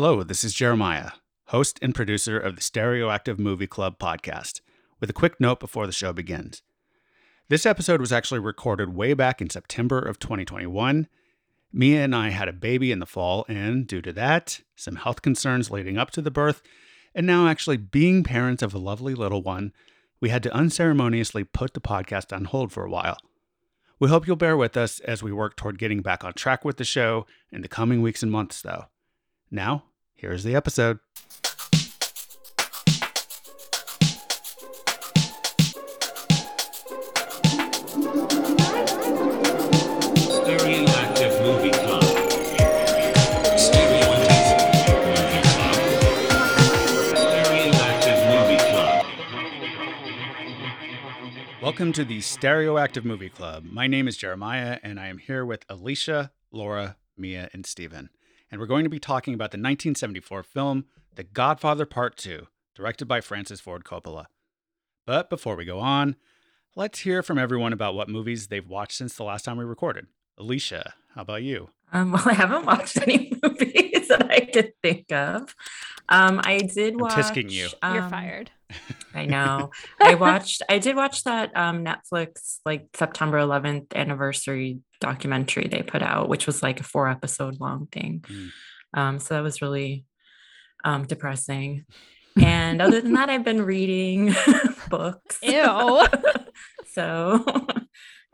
Hello, this is Jeremiah, host and producer of the Stereoactive Movie Club podcast, with a quick note before the show begins. This episode was actually recorded way back in September of 2021. Mia and I had a baby in the fall, and due to that, some health concerns leading up to the birth, and now actually being parents of a lovely little one, we had to unceremoniously put the podcast on hold for a while. We hope you'll bear with us as we work toward getting back on track with the show in the coming weeks and months, though. Now, here's the episode. Welcome to the Stereoactive Movie Club. My name is Jeremiah, and I am here with Alicia, Laura, Mia, and Steven. And we're going to be talking about the 1974 film The Godfather Part 2, directed by Francis Ford Coppola. But before we go on, let's hear from everyone about what movies they've watched since the last time we recorded. Alicia, how about you? Um, well, I haven't watched any movies that I could think of. Um, I did I'm watch. tisking you. You're um, fired. I know. I watched. I did watch that um, Netflix like September 11th anniversary documentary they put out, which was like a four episode long thing. Mm. Um, so that was really um, depressing. And other than that, I've been reading books. Ew. so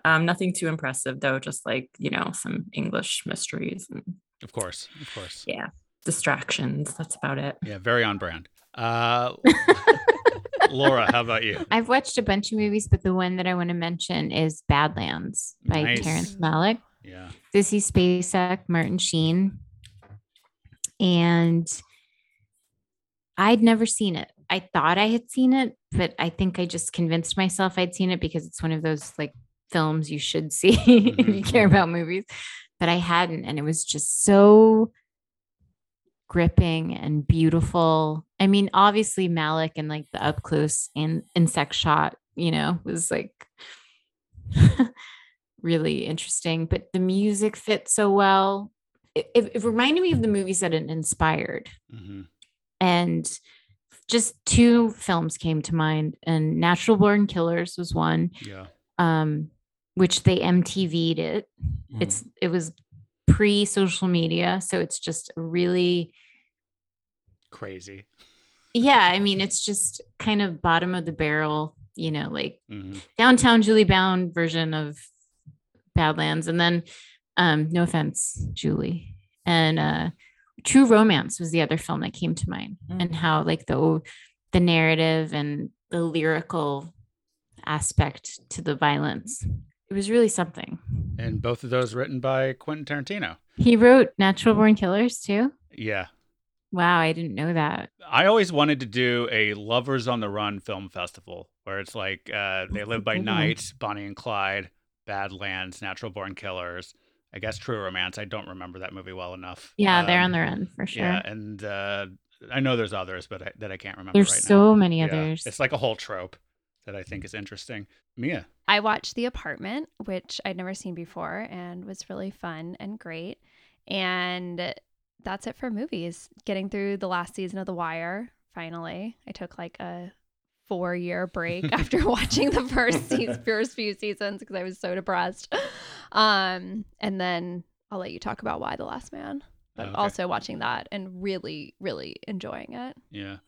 um, nothing too impressive though. Just like you know some English mysteries and Of course, of course. yeah distractions that's about it Yeah, very on brand. Uh, Laura, how about you? I've watched a bunch of movies, but the one that I want to mention is Badlands by Nice. Terrence Malick. Yeah. Sissy Spacek, Martin Sheen. And I'd never seen it. I thought I had seen it, but I think I just convinced myself I'd seen it because it's one of those like films you should see if you care about movies. But I hadn't. And it was just so gripping and beautiful. I mean, obviously Malick and like the up close and insect shot, you know, was like really interesting. But the music fit so well. It, it, it reminded me of the movies that it inspired. hmm And just two films came to mind. And Natural Born Killers was one, Yeah. um, which they MTV'd it. Mhm. It's it was pre-social media. So it's just really crazy. yeah i mean it's just kind of bottom of the barrel you know like hmm downtown julie brown version of badlands and then um no offense julie and uh true romance was the other film that came to mind and how like the the narrative and the lyrical aspect to the violence it was really something And both of those written by Quentin Tarantino. he wrote natural born killers too Yeah. wow i didn't know that I always wanted to do a Lovers on the Run film festival where it's like uh, They Live by. Night, Bonnie and Clyde, Badlands, Natural Born Killers. I guess True Romance. I don't remember that movie well enough. yeah they're on Um, the run for sure Yeah, and uh, I know there's others, but I, that I can't remember there's right so many. Yeah, others It's like a whole trope that I think is interesting. Mia. I watched The Apartment, which I'd never seen before and was really fun and great. And that's it for movies. Getting through the last season of The Wire, finally. I took like a four year break after watching the first se- first few seasons because I was so depressed. Um, and then I'll let you talk about Y: The Last Man. But Okay. also watching that and really, really enjoying it. Yeah.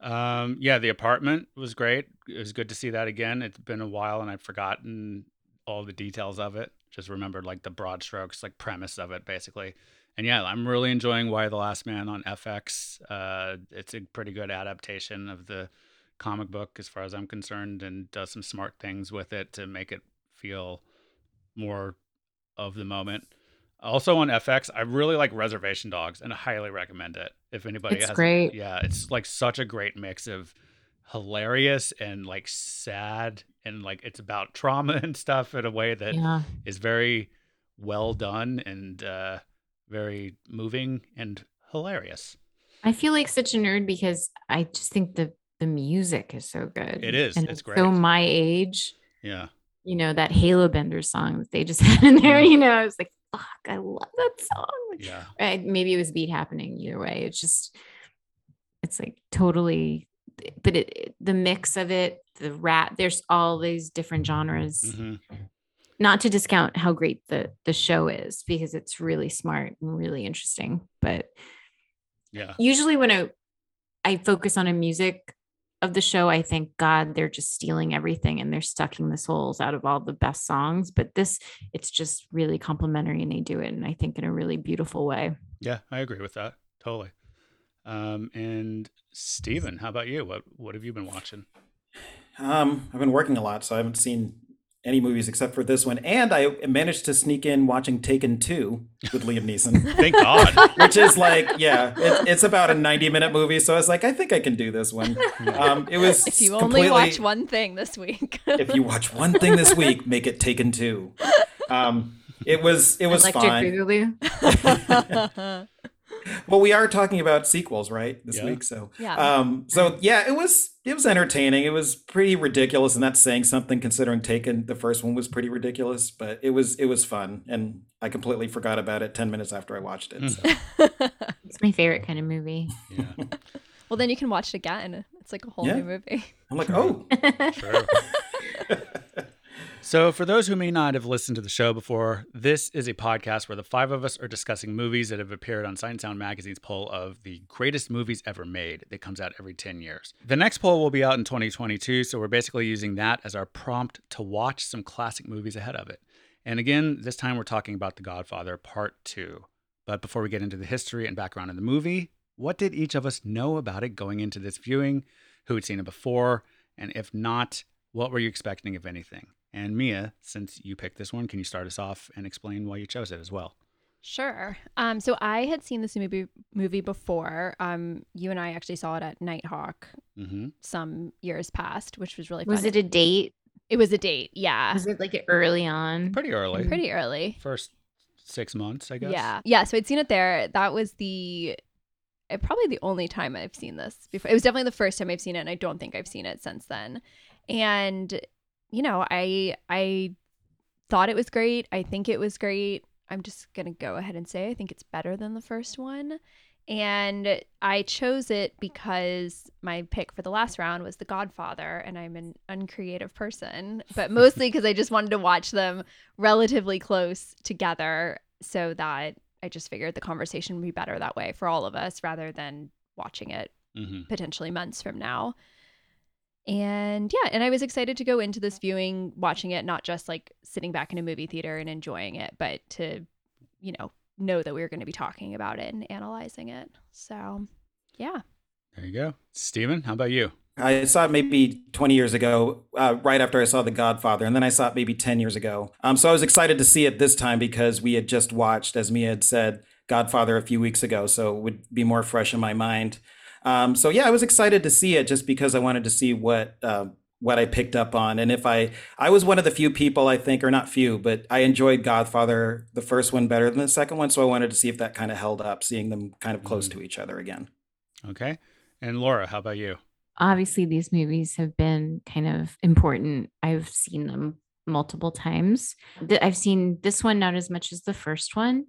Um, yeah, the apartment was great. It was good to see that again. It's been a while and I'd forgotten all the details of it. Just remembered like the broad strokes, like premise of it basically. And yeah, I'm really enjoying Y: The Last Man on FX. Uh, it's a pretty good adaptation of the comic book as far as I'm concerned and does some smart things with it to make it feel more of the moment. Also on FX, I really like Reservation Dogs and I highly recommend it. If anybody It's has great. Yeah, it's like such a great mix of hilarious and like sad and like it's about trauma and stuff in a way that is yeah very well done and uh very moving and hilarious. I feel like such a nerd because I just think the the music is so good. It is. And It's So my age, Yeah. you know, that Halo Bender song that they just had in there, you know, I was like, fuck, I love that song. Yeah. Right, maybe it was beat happening either way. It's just, it's like totally, but it, the mix of it, the rap, there's all these different genres. hmm Not to discount how great the the show is because it's really smart and really interesting. But Yeah. usually when I I focus on a music of the show, I think God, they're just stealing everything and they're sucking the souls out of all the best songs. But this, it's just really complimentary and they do it, and I think in a really beautiful way. Yeah, I agree with that. Totally. Um, and Stephen, how about you? What what have you been watching? Um, I've been working a lot, so I haven't seen any movies except for this one. And I managed to sneak in watching Taken 2 with Liam Neeson, Thank God. which is like, yeah, it, it's about a 90 minute movie. So I was like, I think I can do this one. Um, it was If you only watch one thing this week. if you watch one thing this week, make it Taken 2. Um, it was it was Electric fine. Boogaloo. Well, we are talking about sequels, right, this Yeah. week. So, Yeah. um, so yeah, it was it was entertaining. It was pretty ridiculous, and that's saying something considering Taken the first one was pretty ridiculous, but it was it was fun, and I completely forgot about it ten minutes after I watched it. So. It's my favorite kind of movie. Yeah. well, then you can watch it again. It's like a whole Yeah. new movie. I'm like, oh, True. So, for those who may not have listened to the show before, this is a podcast where the five of us are discussing movies that have appeared on and Sound Magazine's poll of the greatest movies ever made that comes out every 10 years. The next poll will be out in 2022, so we're basically using that as our prompt to watch some classic movies ahead of it. And again, this time we're talking about The Godfather Part 2. But before we get into the history and background of the movie, what did each of us know about it going into this viewing? Who had seen it before? And if not, what were you expecting, if anything? And Mia, since you picked this one, can you start us off and explain why you chose it as well? Sure. Um, so I had seen this movie movie before. Um, you and I actually saw it at Nitehawk Mm-hmm. some years past, which was really Was it a date? It was a date. Yeah. Was it like early on? Pretty early. Pretty early. First six months, I guess. Yeah. Yeah. So I'd seen it there. That was the uh, probably the only time I've seen this before. It was definitely the first time I've seen it, and I don't think I've seen it since then. And you know, I I thought it was great. I think it was great. I'm just gonna go ahead and say I think it's better than the first one. And I chose it because my pick for the last round was The Godfather, and I'm an uncreative person, but mostly because I just wanted to watch them relatively close together so that I just figured the conversation would be better that way for all of us rather than watching it Mm-hmm. potentially months from now. And yeah, and I was excited to go into this viewing, watching it, not just like sitting back in a movie theater and enjoying it, but to, you know, know that we were going to be talking about it and analyzing it. So yeah. There you go. Steven, how about you? I saw it maybe 20 years ago, uh, right after I saw The Godfather, and then I saw it maybe 10 years ago. Um, so I was excited to see it this time because we had just watched, as Mia had said, Godfather a few weeks ago, so it would be more fresh in my mind. Um, so yeah, I was excited to see it just because I wanted to see what uh, what I picked up on, and if I I was one of the few people I think, or not few, but I enjoyed Godfather the first one better than the second one, so I wanted to see if that kind of held up, seeing them kind of close to each other again. Okay. And Laura, how about you? Obviously, these movies have been kind of important. I've seen them multiple times. I've seen this one not as much as the first one.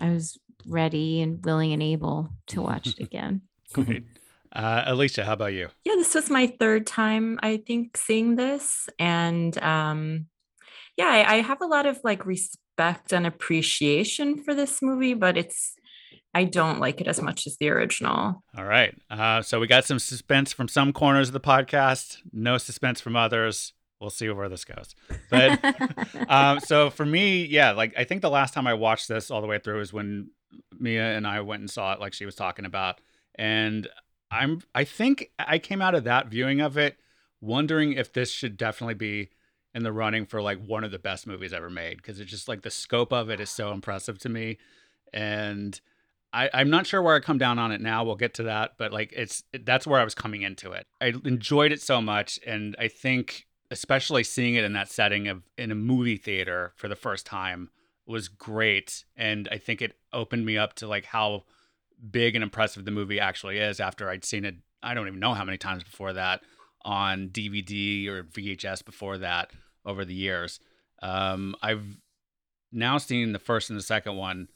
I was ready and willing and able to watch it again. Great. Uh, Alicia, how about you? Yeah, this was my third time, I think, seeing this. And um, yeah, I, I have a lot of like respect and appreciation for this movie, but it's, I don't like it as much as the original. All right. Uh, so we got some suspense from some corners of the podcast, no suspense from others. We'll see where this goes. But um, so for me, yeah, like I think the last time I watched this all the way through was when Mia and I went and saw it, like she was talking about, and I'm I think I came out of that viewing of it wondering if this should definitely be in the running for like one of the best movies ever made because it's just like the scope of it is so impressive to me, and I, I'm not sure where I come down on it now. We'll get to that, but like it's that's where I was coming into it. I enjoyed it so much, and I think especially seeing it in that setting of in a movie theater for the first time was great, and I think it opened me up to like how big and impressive the movie actually is after I'd seen it. I don't even know how many times before that on DVD or VHS before that over the years. Um, I've now seen the first and the second one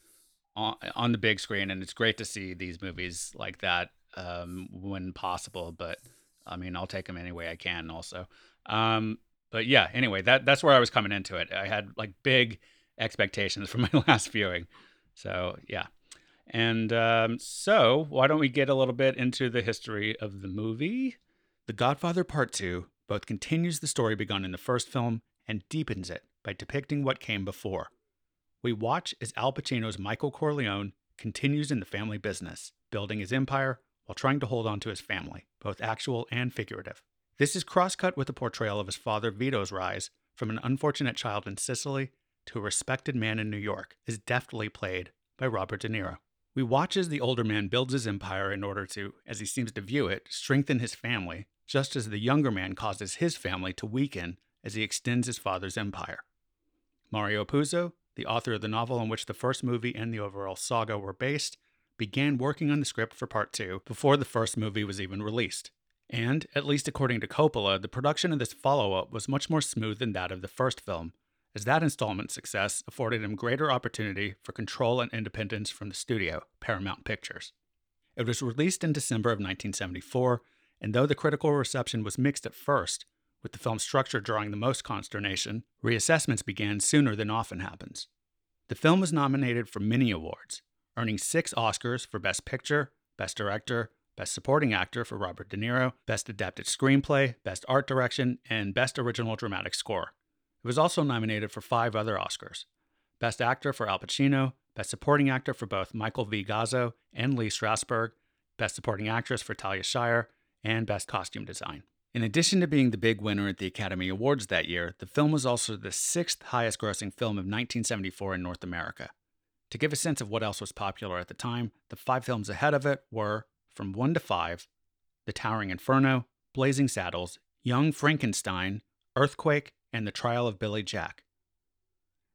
on, on the big screen, and it's great to see these movies like that um, when possible. But I mean, I'll take them any way I can. Also, um, but yeah. Anyway, that that's where I was coming into it. I had like big expectations for my last viewing. So yeah. And um, so, why don't we get a little bit into the history of the movie? The Godfather Part 2 both continues the story begun in the first film and deepens it by depicting what came before. We watch as Al Pacino's Michael Corleone continues in the family business, building his empire while trying to hold on to his family, both actual and figurative. This is crosscut with the portrayal of his father Vito's rise from an unfortunate child in Sicily to a respected man in New York, is deftly played by Robert De Niro. We watch as the older man builds his empire in order to, as he seems to view it, strengthen his family, just as the younger man causes his family to weaken as he extends his father's empire. Mario Puzo, the author of the novel on which the first movie and the overall saga were based, began working on the script for part two before the first movie was even released. And, at least according to Coppola, the production of this follow up was much more smooth than that of the first film, as that installment's success afforded him greater opportunity for control and independence from the studio, Paramount Pictures. It was released in December of 1974, and though the critical reception was mixed at first, with the film's structure drawing the most consternation, reassessments began sooner than often happens. The film was nominated for many awards, earning six Oscars for Best Picture, Best Director, Best Supporting Actor for Robert De Niro, Best Adapted Screenplay, Best Art Direction, and Best Original Dramatic Score. It was also nominated for five other Oscars Best Actor for Al Pacino, Best Supporting Actor for both Michael V. Gazzo and Lee Strasberg, Best Supporting Actress for Talia Shire, and Best Costume Design. In addition to being the big winner at the Academy Awards that year, the film was also the sixth highest grossing film of 1974 in North America. To give a sense of what else was popular at the time, the five films ahead of it were, from 1 to 5, The Towering Inferno, Blazing Saddles, Young Frankenstein, Earthquake, and The Trial of Billy Jack.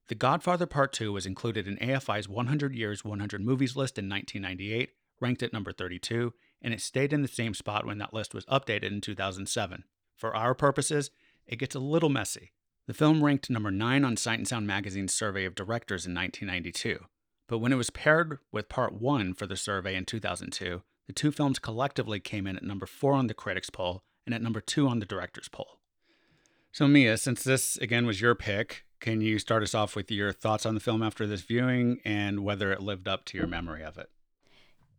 The Godfather Part 2 was included in AFI's 100 Years 100 Movies list in 1998, ranked at number 32, and it stayed in the same spot when that list was updated in 2007. For our purposes, it gets a little messy. The film ranked number 9 on Sight and Sound magazine's survey of directors in 1992, but when it was paired with Part 1 for the survey in 2002, the two films collectively came in at number 4 on the critics poll and at number 2 on the directors poll. So, Mia, since this again was your pick, can you start us off with your thoughts on the film after this viewing and whether it lived up to your memory of it?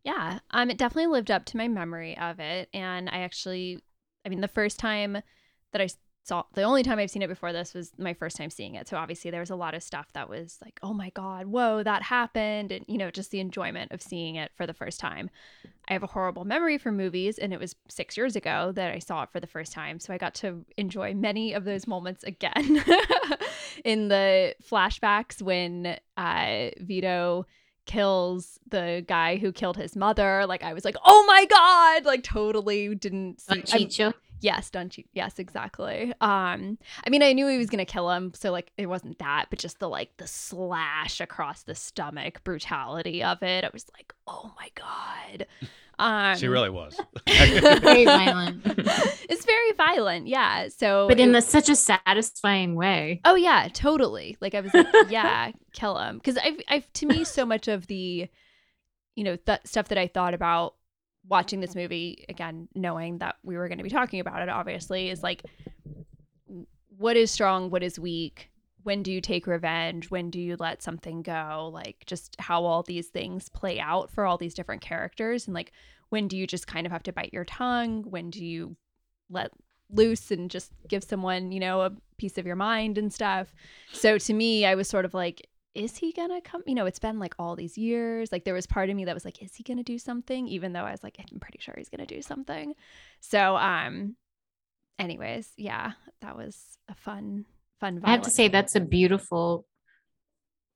Yeah, um, it definitely lived up to my memory of it, and I actually, I mean, the first time that I saw, the only time I've seen it before this was my first time seeing it. So obviously there was a lot of stuff that was like, oh my god, whoa, that happened, and you know, just the enjoyment of seeing it for the first time. I have a horrible memory for movies, and it was six years ago that I saw it for the first time, so I got to enjoy many of those moments again in the flashbacks when uh, Vito kills the guy who killed his mother. Like I was like, oh my god! Like totally didn't see. Ciccio. Yes, don't you? Yes, exactly. Um, I mean, I knew he was gonna kill him, so like it wasn't that, but just the like the slash across the stomach brutality of it. I was like, oh my god. Um, she really was. Very violent. it's very violent, yeah. So, but in it- the, such a satisfying way. Oh yeah, totally. Like I was like, yeah, kill him. Because I've, I've to me, so much of the, you know, that stuff that I thought about watching this movie again, knowing that we were going to be talking about it, obviously, is like, what is strong, what is weak. When do you take revenge? When do you let something go? Like, just how all these things play out for all these different characters. And like, when do you just kind of have to bite your tongue? When do you let loose and just give someone, you know, a piece of your mind and stuff. So to me, I was sort of like, is he gonna come? You know, it's been like all these years. Like there was part of me that was like, is he gonna do something? Even though I was like, I'm pretty sure he's gonna do something. So, um, anyways, yeah, that was a fun, fun. I have to say that's a beautiful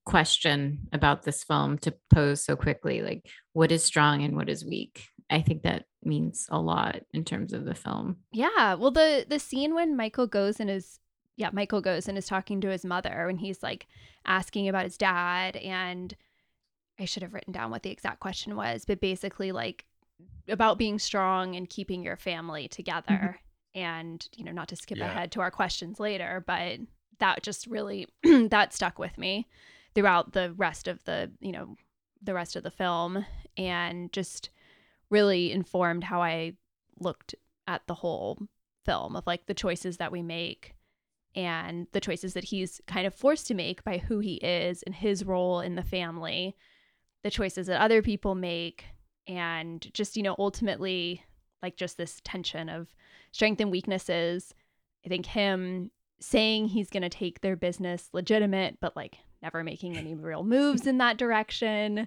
question about this film to pose so quickly. Like, what is strong and what is weak? I think that means a lot in terms of the film. Yeah. Well, the the scene when Michael goes and is yeah, Michael goes and is talking to his mother and he's like asking about his dad and I should have written down what the exact question was, but basically like about being strong and keeping your family together mm-hmm. and you know not to skip Yeah. ahead to our questions later, but that just really that stuck with me throughout the rest of the, you know, the rest of the film and just really informed how I looked at the whole film of like the choices that we make and the choices that he's kind of forced to make by who he is and his role in the family, the choices that other people make, and just, you know, ultimately, like just this tension of strength and weaknesses. I think him saying he's going to take their business legitimate, but like never making any real moves in that direction.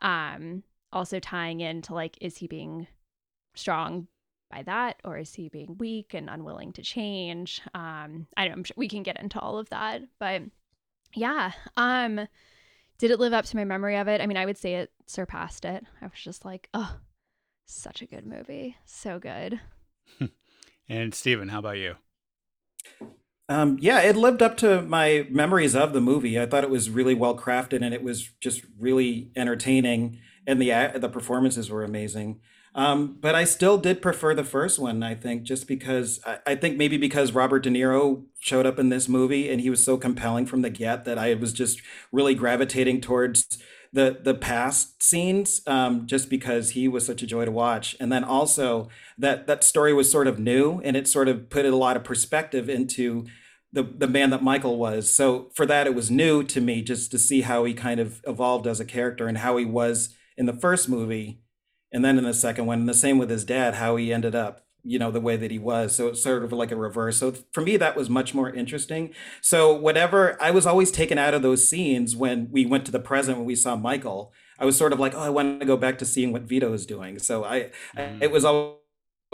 Um, also tying into like, is he being strong by that or is he being weak and unwilling to change um i don't know sure we can get into all of that but yeah um did it live up to my memory of it i mean i would say it surpassed it i was just like oh such a good movie so good And Steven, how about you? Um, yeah, it lived up to my memories of the movie. I thought it was really well crafted and it was just really entertaining, and the the performances were amazing. Um, but I still did prefer the first one. I think just because I, I think maybe because Robert De Niro showed up in this movie and he was so compelling from the get that I was just really gravitating towards the the past scenes um, just because he was such a joy to watch and then also that that story was sort of new and it sort of put a lot of perspective into the the man that Michael was so for that it was new to me just to see how he kind of evolved as a character and how he was in the first movie and then in the second one and the same with his dad how he ended up you know the way that he was. So it's sort of like a reverse. So for me that was much more interesting. So whatever i was always taken out of those scenes when we went to the present when we saw michael. I was sort of like oh i want to go back to seeing what vito is doing. So i, I mm-hmm. it was always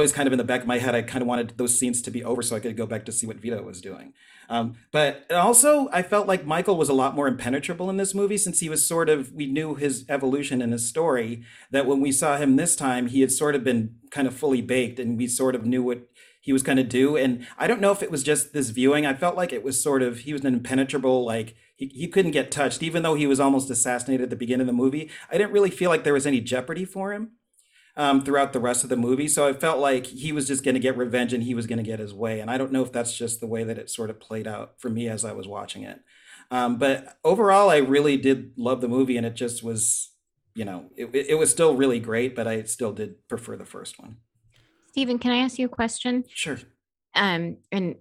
kind of in the back of my head i kind of wanted those scenes to be over so i could go back to see what vito was doing. Um, but also i felt like michael was a lot more impenetrable in this movie since he was sort of we knew his evolution and his story that when we saw him this time he had sort of been kind of fully baked and we sort of knew what he was going to do. And i don't know if it was just this viewing i felt like it was sort of he was an impenetrable like he, he couldn't get touched. Even though he was almost assassinated at the beginning of the movie i didn't really feel like there was any jeopardy for him um, throughout the rest of the movie. So I felt like he was just going to get revenge and he was going to get his way. And I don't know if that's just the way that it sort of played out for me as I was watching it. Um, but overall, I really did love the movie, and it just was, you know, it, it was still really great. But I still did prefer the first one. Stephen, can I ask you a question? Sure. Um, and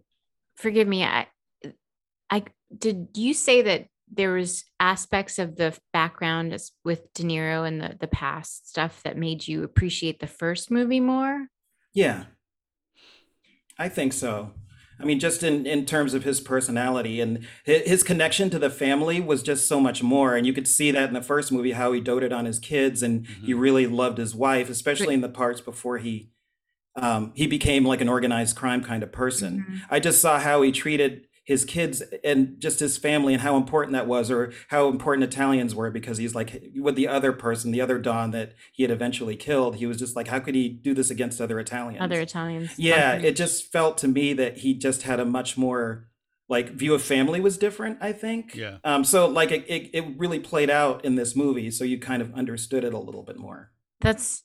forgive me, I, I did you say that there was aspects of the background as with De Niro and the the past stuff that made you appreciate the first movie more? Yeah, I think so. I mean, just in, in terms of his personality and his, his connection to the family was just so much more. And you could see that in the first movie, how he doted on his kids and he really loved his wife, especially in the parts before he um, he became like an organized crime kind of person. Mhm. I just saw how he treated his kids and just his family and how important that was, or how important Italians were, because he's like with the other person, the other Don that he had eventually killed. He was just like, how could he do this against other Italians? Other Italians. Yeah, it just felt to me that he just had a much more like view of family was different. I think. Yeah. Um. So like it, it, it really played out in this movie, so you kind of understood it a little bit more. That's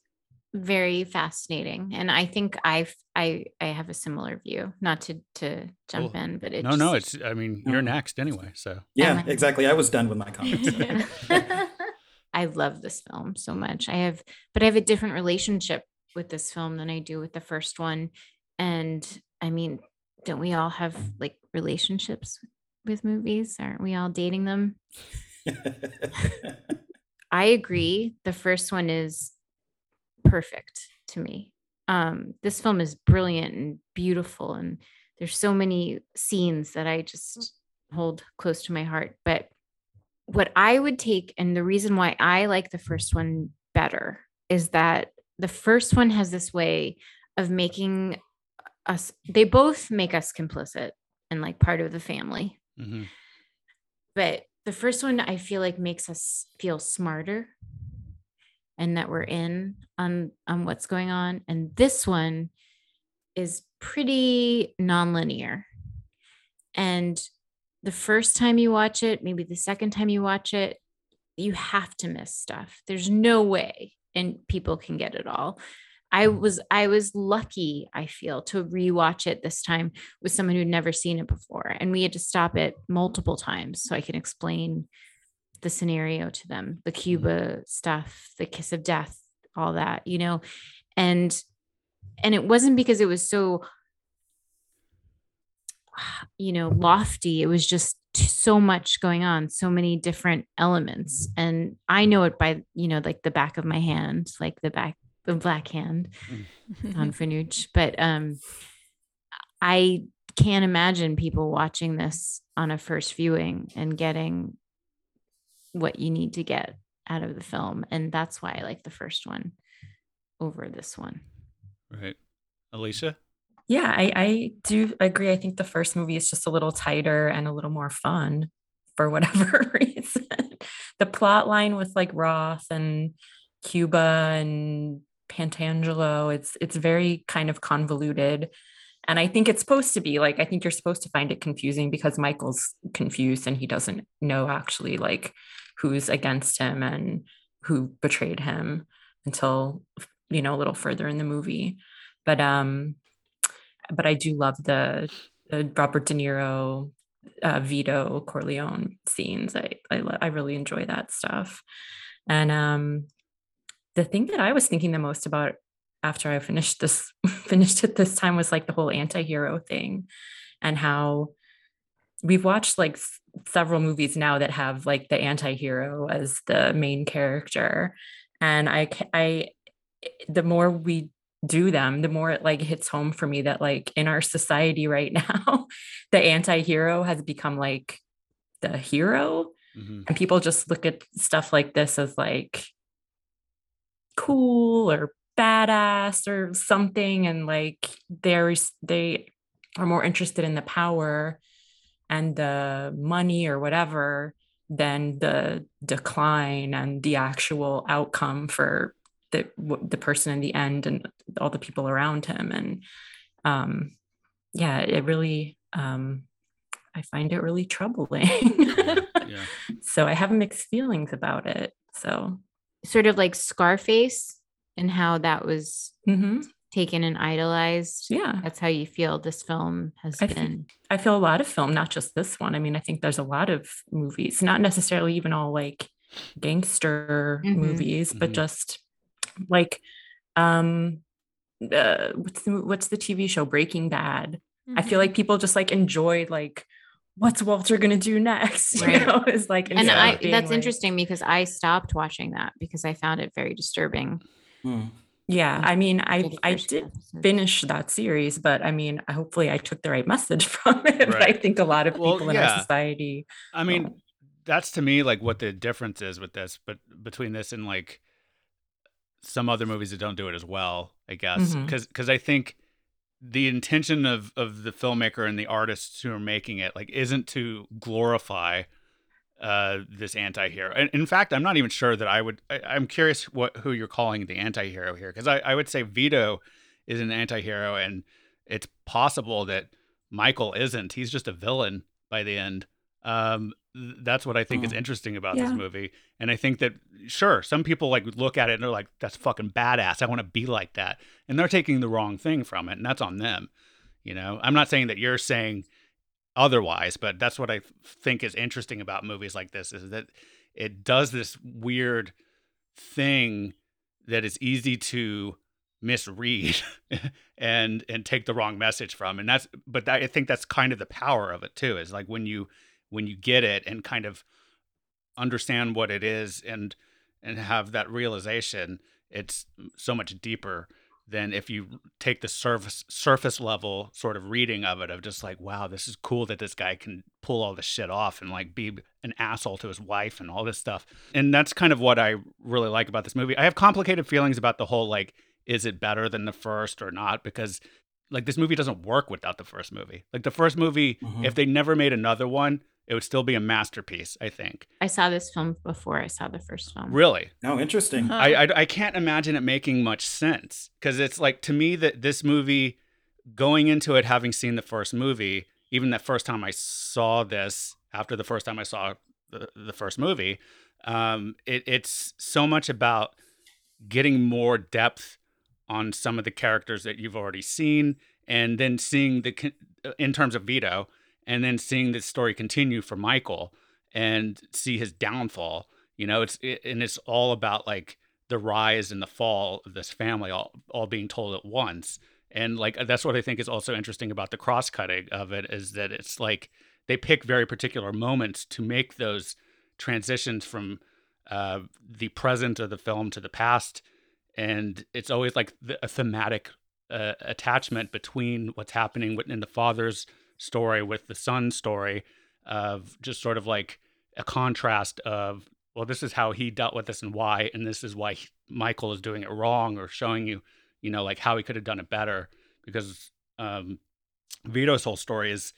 very fascinating. And I think I've I I have a similar view. Not to to jump Cool. in, but it No, no, it's. I mean, No. you're um, next anyway. So Yeah, Emma. exactly. I was done with my comments. I love this film so much. I have, but I have a different relationship with this film than I do with the first one. And I mean, don't we all have like relationships with movies? Aren't we all dating them? I agree. The first one is perfect to me. Um, this film is brilliant and beautiful, and there's so many scenes that I just hold close to my heart. But what I would take, and the reason why I like the first one better, is that the first one has this way of making us, they both make us complicit and like part of the family mhm. but the first one I feel like makes us feel smarter and that we're in on on what's going on and this one is pretty nonlinear. And the first time you watch it maybe the second time you watch it you have to miss stuff. There's no way and people can get it all. I was i was lucky i feel to rewatch it this time with someone who'd never seen it before and we had to stop it multiple times so i can explain the scenario to them, the Cuba stuff, the kiss of death, all that, you know. And and it wasn't because it was so you know lofty it was just so much going on so many different elements and i know it by you know like the back of my hand like the back the black hand on Fanucci. But um, I can't imagine people watching this on a first viewing and getting what you need to get out of the film. And that's why I like the first one over this one. Right. Alicia? Yeah, I, I do agree. I think the first movie is just a little tighter and a little more fun for whatever reason. the plot line with like Roth and Cuba and Pentangeli, it's it's very kind of convoluted. And I think it's supposed to be like I think you're supposed to find it confusing because Michael's confused and he doesn't know actually like who's against him and who betrayed him until you know a little further in the movie. But um but I do love the, the Robert De Niro, uh, Vito Corleone scenes. I I, I really enjoy that stuff. And um, the thing that I was thinking the most about after I finished this finished it this time was like the whole anti-hero thing and how we've watched like s- several movies now that have like the anti-hero as the main character. And I I the more we do them the more it like hits home for me that like in our society right now the anti-hero has become like the hero. Hmm and people just look at stuff like this as like cool or badass or something. And like they're they are more interested in the power and the money or whatever than the decline and the actual outcome for the the person in the end and all the people around him and um yeah it really um i find it really troubling Yeah. so i have mixed feelings about it so Sort of like Scarface and how that was mhm. Taken and idolized. yeah That's how you feel this film has I think- been. I feel a lot of film, not just this one. I mean, I think there's a lot of movies, not necessarily even all like gangster Mhm. movies, but Mhm. just like um uh, what's the what's the TV show Breaking Bad. I feel like people just like enjoy like what's Walter gonna do next? Right. You know, is like and I that's like- interesting because I stopped watching that because I found it very disturbing. Hmm. Yeah, I mean, I I did episode. finish that series, but I mean, hopefully I took the right message from it. But I think a lot of Well, people in yeah. our society I mean, don't. that's to me like what the difference is with this, but between this and like some other movies that don't do it as well, I guess, Mhm. because I think the intention of of the filmmaker and the artists who are making it like isn't to glorify uh this anti-hero. And in fact i'm not even sure that i would I, i'm curious what who you're calling the anti-hero here because I, I would say vito is an anti-hero and it's possible that michael isn't. He's just a villain by the end. Um that's what i think is Hmm. interesting about this movie. And i think that sure some people like look at it and they're like that's fucking badass. I want to be like that. And they're taking the wrong thing from it and that's on them you know? I'm not saying that you're saying otherwise but that's what i think is interesting about movies like this is that it does this weird thing that is easy to misread and and take the wrong message from and that's but that, i think that's kind of the power of it too is like when you when you get it and kind of understand what it is and and have that realization it's so much deeper than if you take the surface surface level sort of reading of it of just like wow this is cool that this guy can pull all this shit off and like be an asshole to his wife and all this stuff. And that's kind of what i really like about this movie. I have complicated feelings about the whole like is it better than the first or not? Because like this movie doesn't work without the first movie. Like the first movie Mhm. if they never made another one it would still be a masterpiece i think I saw this film before I saw the first film. really Oh, interesting. Huh. I, I I can't imagine it making much sense because it's like to me that this movie, going into it having seen the first movie, even the first time I saw this, after the first time I saw the, the first movie, um, it, it's so much about getting more depth on some of the characters that you've already seen, and then seeing the in terms of Vito, and then seeing this story continue for Michael and see his downfall. You know, it's it, and it's all about like the rise and the fall of this family all all being told at once. And like that's what I think is also interesting about the cross cutting of it is that it's like they pick very particular moments to make those transitions from uh, the present of the film to the past, and it's always like the, a thematic uh, attachment between what's happening in the father's story with the son's story of just sort of like a contrast of well this is how he dealt with this and why and this is why michael is doing it wrong or showing you you know like how he could have done it better. Because um vito's whole story is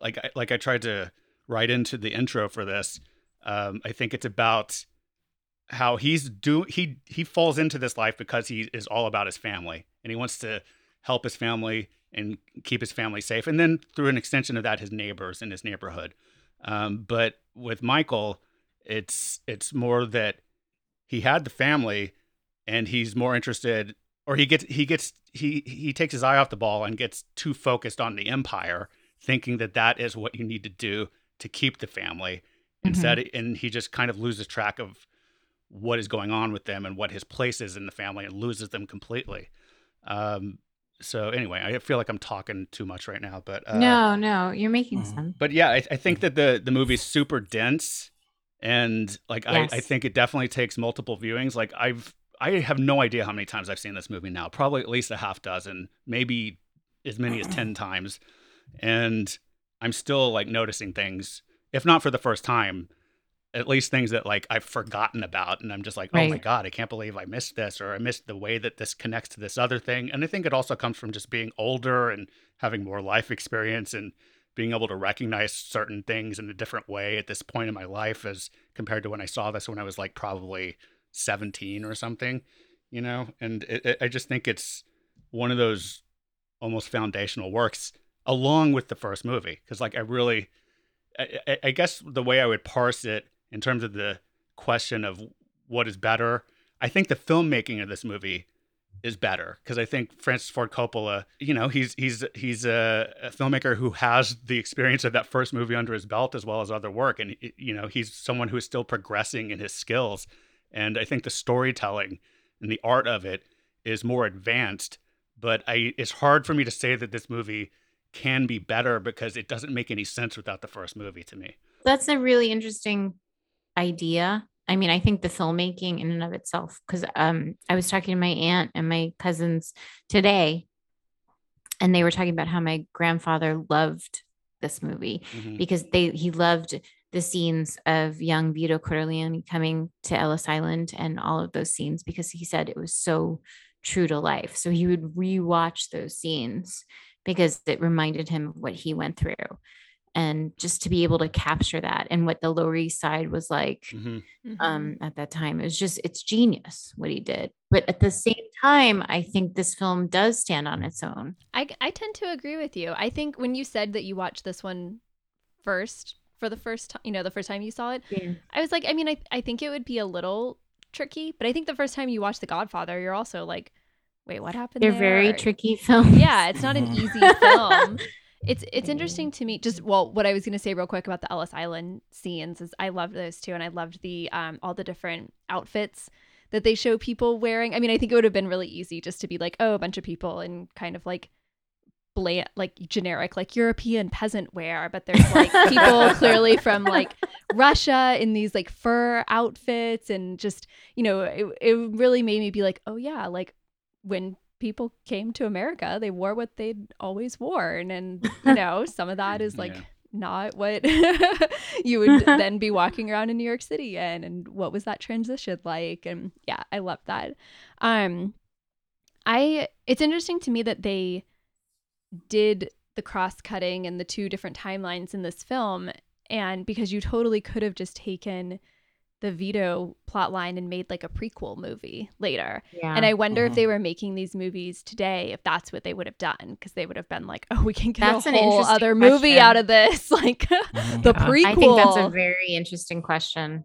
like I, like i tried to write into the intro for this um i think it's about how he's do he he falls into this life because he is all about his family and he wants to help his family and keep his family safe. And then through an extension of that his neighbors in his neighborhood. Um, but with michael it's it's more that he had the family and he's more interested or he gets he gets he he takes his eye off the ball and gets too focused on the empire thinking that that is what you need to do to keep the family. Instead and he just kind of loses track of what is going on with them and what his place is in the family and loses them completely. Um so anyway i feel like i'm talking too much right now but uh, no, no, you're making Mhm. sense. but yeah I, I think that the the movie's super dense and like I, I think it definitely takes multiple viewings like i've i have no idea how many times i've seen this movie now probably at least a half dozen maybe as many as 10 times and i'm still like noticing things if not for the first time at least things that like i've forgotten about and i'm just like oh my god i can't believe i missed this or i missed the way that this connects to this other thing and i think it also comes from just being older and having more life experience and being able to recognize certain things in a different way at this point in my life as compared to when I saw this when I was like probably 17 or something, you know? And it, it, I just think it's one of those almost foundational works along with the first movie. Cause like I really, I- I guess the way I would parse it in terms of the question of what is better, I think the filmmaking of this movie is better because I think Francis Ford Coppola, you know, he's he's he's a, a filmmaker who has the experience of that first movie under his belt as well as other work, and you know, he's someone who is still progressing in his skills. And I think the storytelling and the art of it is more advanced. But I, it's hard for me to say that this movie can be better because it doesn't make any sense without the first movie to me. That's a really interesting idea. I mean, I think the filmmaking in and of itself, because um, I was talking to my aunt and my cousins today, and they were talking about how my grandfather loved this movie Mhm. because they he loved the scenes of young Vito Corleone coming to Ellis Island and all of those scenes because he said it was so true to life. So he would rewatch those scenes because it reminded him of what he went through. And just to be able to capture that and what the Lower East Side was like Mhm. um, at that time, it was just, it's genius what he did. But at the same time, I think this film does stand on its own. I, I tend to agree with you. I think when you said that you watched this one first for the first time, you know, the first time you saw it, I was like, I mean, I, I think it would be a little tricky, but I think the first time you watch The Godfather, you're also like, wait, what happened? They're there? very Or- tricky films. Yeah, it's not an easy film. It's it's interesting to me. Just well, what I was going to say real quick about the Ellis Island scenes is I loved those too, and I loved the um all the different outfits that they show people wearing. I mean, I think it would have been really easy just to be like, oh, a bunch of people in kind of like bland, like generic, like European peasant wear, but there's like people clearly from like Russia in these like fur outfits, and just you know, it, it really made me be like, oh yeah, like when people came to America, they wore what they'd always worn. And, you know, some of that is like Yeah. not what you would then be walking around in New York City in. And what was that transition like? And yeah, I love that. Um, I, it's interesting to me that they did the cross cutting and the two different timelines in this film. And because you totally could have just taken the Vito plot line and made like a prequel movie later. Yeah. And I wonder if Mhm. they were making these movies today, if that's what they would have done, because they would have been like, "Oh, we can get That's a an whole interesting other movie out of this, like Mhm. the Yeah. prequel." I think that's a very interesting question.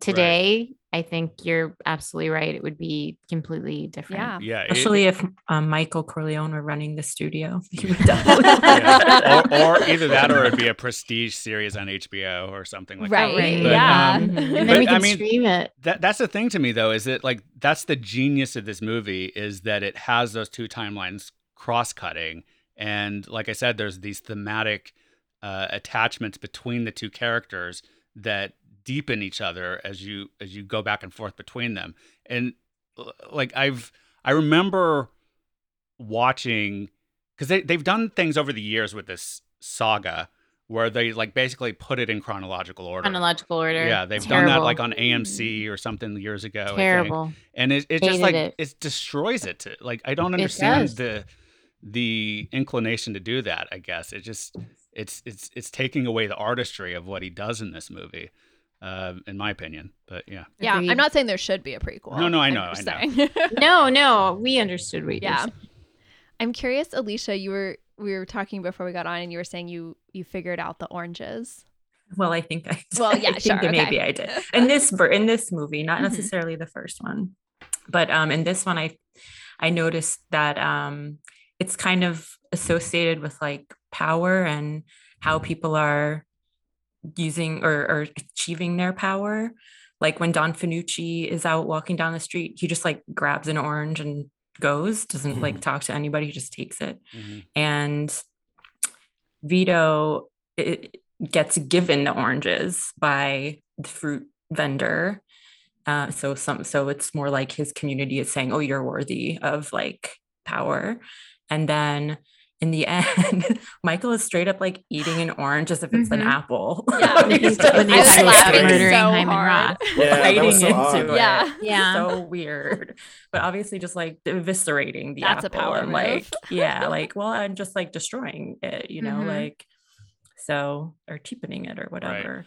Today, I think you're absolutely right. It would be completely different. Yeah. Yeah, it- Especially if um, Michael Corleone were running the studio. He would definitely- yeah. or, or either that or it'd be a prestige series on HBO or something like Right. that. Right. But, yeah. um, And then we I can mean, stream it. that that's the thing to me though is that like that's the genius of this movie is that it has those two timelines cross-cutting and like i said there's these thematic uh, attachments between the two characters that deepen each other as you as you go back and forth between them and uh, like i've i remember watching because they, they've done things over the years with this saga where they like basically put it in chronological order Chronological order. yeah, they've done that like on AMC or something years ago. Terrible. and it, it just like it. it. destroys it. To, like I don't understand the the inclination to do that. I guess it just it's it's it's taking away the artistry of what he does in this movie, uh, in my opinion. But yeah, Yeah. Agreed. I'm not saying there should be a prequel. No, no, I know, I know. saying. No, no, we understood what you Yeah. said. I'm curious, Alicia, you were we were talking before we got on and you were saying you you figured out the oranges. well, I think I. Well, yeah, I think sure, that maybe. I did in this ver- in this movie, not Mhm. necessarily the first one, but um, in this one, I I noticed that um, it's kind of associated with like power and how people are using or, or achieving their power. Like when Don Fanucci is out walking down the street, he just like grabs an orange and goes, doesn't like talk to anybody, he just takes it. And Vito it, gets given the oranges by the fruit vendor. Uh, so some so it's more like his community is saying, "Oh, you're worthy of like power," and then in the end, Michael is straight up like eating an orange as if it's an Mhm. apple. Yeah. He's He's- just, when I they was laughing so hard. Yeah, that biting was so into odd. it. Yeah. Yeah. so weird. But obviously, just like eviscerating the That's a apple power and like, yeah, like, well, I'm just like destroying it, you know, Mhm. like, so or cheapening it or whatever.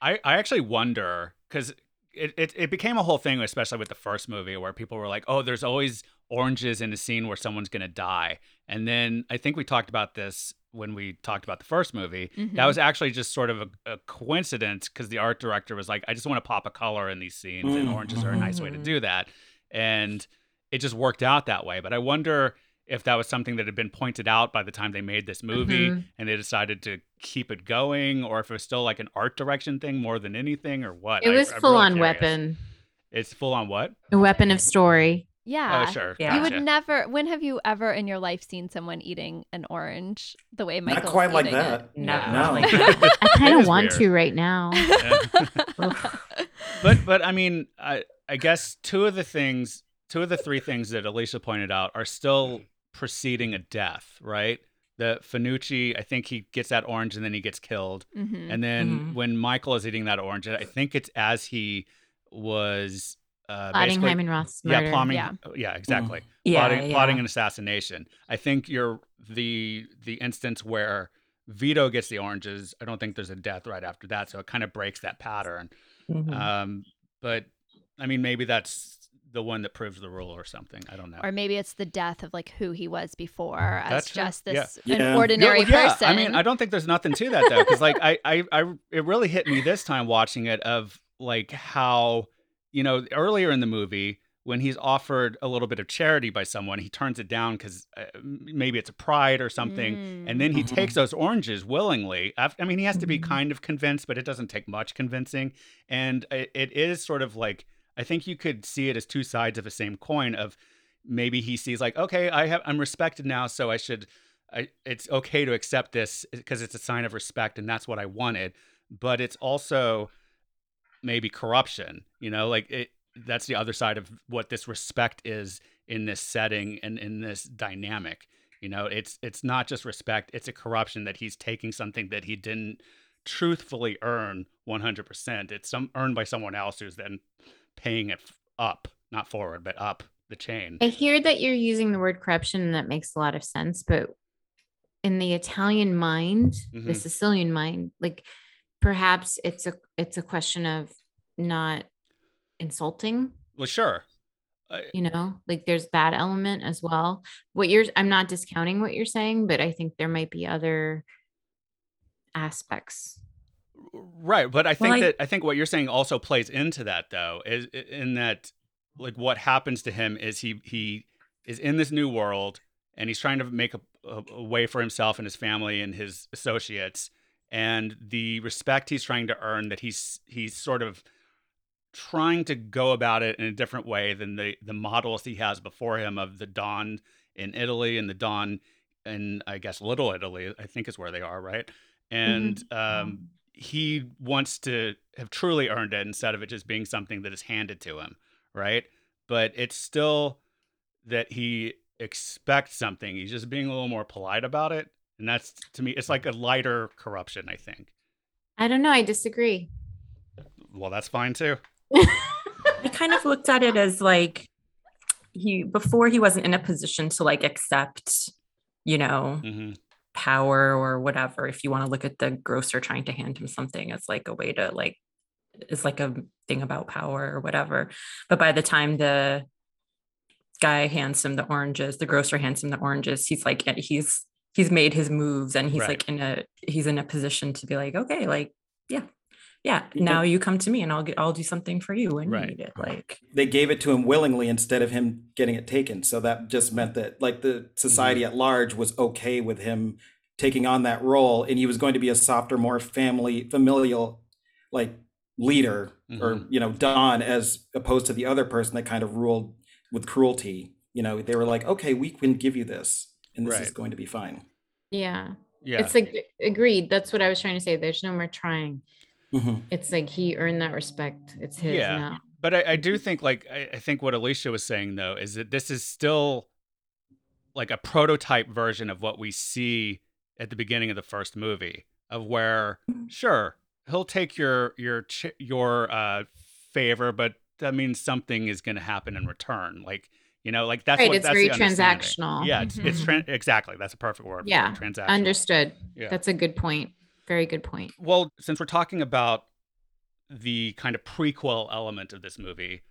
I, I actually wonder because it, it, it became a whole thing, especially with the first movie, where people were like, oh, there's always oranges in a scene where someone's going to die. And then I think we talked about this when we talked about the first movie. That Mhm. was actually just sort of a, a coincidence because the art director was like, I just want to pop a color in these scenes, and Mm, oranges are a nice way to mhm. do that. And it just worked out that way. But I wonder if that was something that had been pointed out by the time they made this movie Mhm. and they decided to keep it going, or if it was still like an art direction thing more than anything, or what. It was I'm full really on curious. weapon. It's full on what? A weapon of story. Yeah. Oh, sure. Yeah. You would gotcha. never. When have you ever in your life seen someone eating an orange the way Michael's Not quite like eating that. It? No, No. like that. I kind It of want weird. to right now. but but I mean, I I guess two of the things, two of the three things that Alicia pointed out are still preceding a death, right? The Fanucci, I think he gets that orange and then he gets killed. Mhm. And then Mhm. when Michael is eating that orange, I think it's as he was uh, Plotting basically- Hyman Roth's murder. Yeah, plotting. Yeah. Yeah, exactly. yeah, plotting, yeah. plotting an assassination. I think you're the the instance where Vito gets the oranges. I don't think there's a death right after that, so it kind of breaks that pattern. Mhm. Um, but I mean, maybe that's the one that proves the rule or something. I don't know. Or maybe it's the death of like who he was before as That's true. just Yeah. this Yeah. an Yeah, Yeah, ordinary well, yeah. person. I mean, I don't think there's nothing to that though, because like I, I, I, it really hit me this time watching it of like how you know earlier in the movie when he's offered a little bit of charity by someone, he turns it down because uh, maybe it's a pride or something, Mm. and then he Mhm. takes those oranges willingly. I mean, he has to be Mhm. kind of convinced, but it doesn't take much convincing, and it, it is sort of like I think you could see it as two sides of the same coin of maybe he sees like okay i have i'm respected now so i should I, it's okay to accept this because it's a sign of respect and that's what i wanted but it's also maybe corruption you know like it that's the other side of what this respect is in this setting and in this dynamic you know it's it's not just respect it's a corruption that he's taking something that he didn't truthfully earn 100% it's some earned by someone else who's then paying it up not forward but up the chain I hear that you're using the word corruption, and that makes a lot of sense. But in the Italian mind, the Mhm. Sicilian mind, like perhaps it's a it's a question of not insulting. well sure You know, like there's that element as well. What you're, I'm not discounting what you're saying, but I think there might be other aspects. Right, but I think I- that I think what you're saying also plays into that though, is in that like what happens to him is he he is in this new world and he's trying to make a, a, a way for himself and his family and his associates and the respect he's trying to earn that he's he's sort of trying to go about it in a different way than the the models he has before him of the Don in Italy and the Don in I guess Little Italy I think is where they are right and um he wants to have truly earned it instead of it just being something that is handed to him, right? But it's still that he expects something. He's just being a little more polite about it. And that's to me, it's like a lighter corruption, I think. I don't know. I disagree. Well, that's fine too. I kind of looked at it as like he before he wasn't in a position to like accept, you know, hmm power or whatever. If you want to look at the grocer trying to hand him something as like a way to like is like a thing about power or whatever. But by the time the guy hands him the oranges, the grocer hands him the oranges, he's like he's he's made his moves and he's Right. like in a he's in a position to be like, okay, like yeah. Yeah, Yeah. now you come to me and I'll get I'll do something for you when Right. you need it. Like they gave it to him willingly instead of him getting it taken. So that just meant that like the society at large was okay with him taking on that role and he was going to be a softer, more family familial like leader or Mhm. you know, Don as opposed to the other person that kind of ruled with cruelty. You know, they were like, okay, we can give you this and this is going to be fine. Yeah. Yeah. It's like agreed. That's what I was trying to say. There's no more trying. Mhm. It's like he earned that respect. It's his Yeah. now. But I, I do think like I, I think what Alicia was saying though is that this is still like a prototype version of what we see at the beginning of the first movie of where sure he'll take your your ch- your uh favor but that means something is going to happen in return like you know like that's Right, what it's that's very transactional. yeah it's, it's tran exactly that's a perfect word Yeah, transactional Understood. yeah That's a good point. Very good point. well, since we're talking about the kind of prequel element of this movie,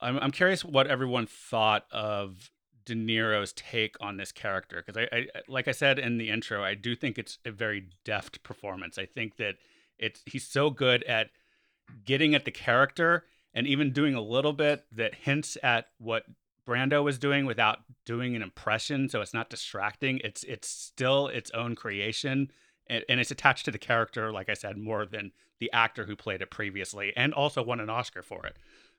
I'm, I'm curious what everyone thought of De Niro's take on this character. Because I, I, like I said in the intro, I do think it's a very deft performance. I think that it's he's so good at getting at the character and even doing a little bit that hints at what Brando was doing without doing an impression, so it's not distracting. It's it's still its own creation, and, and it's attached to the character, like I said, more than the actor who played it previously, and also won an Oscar for it.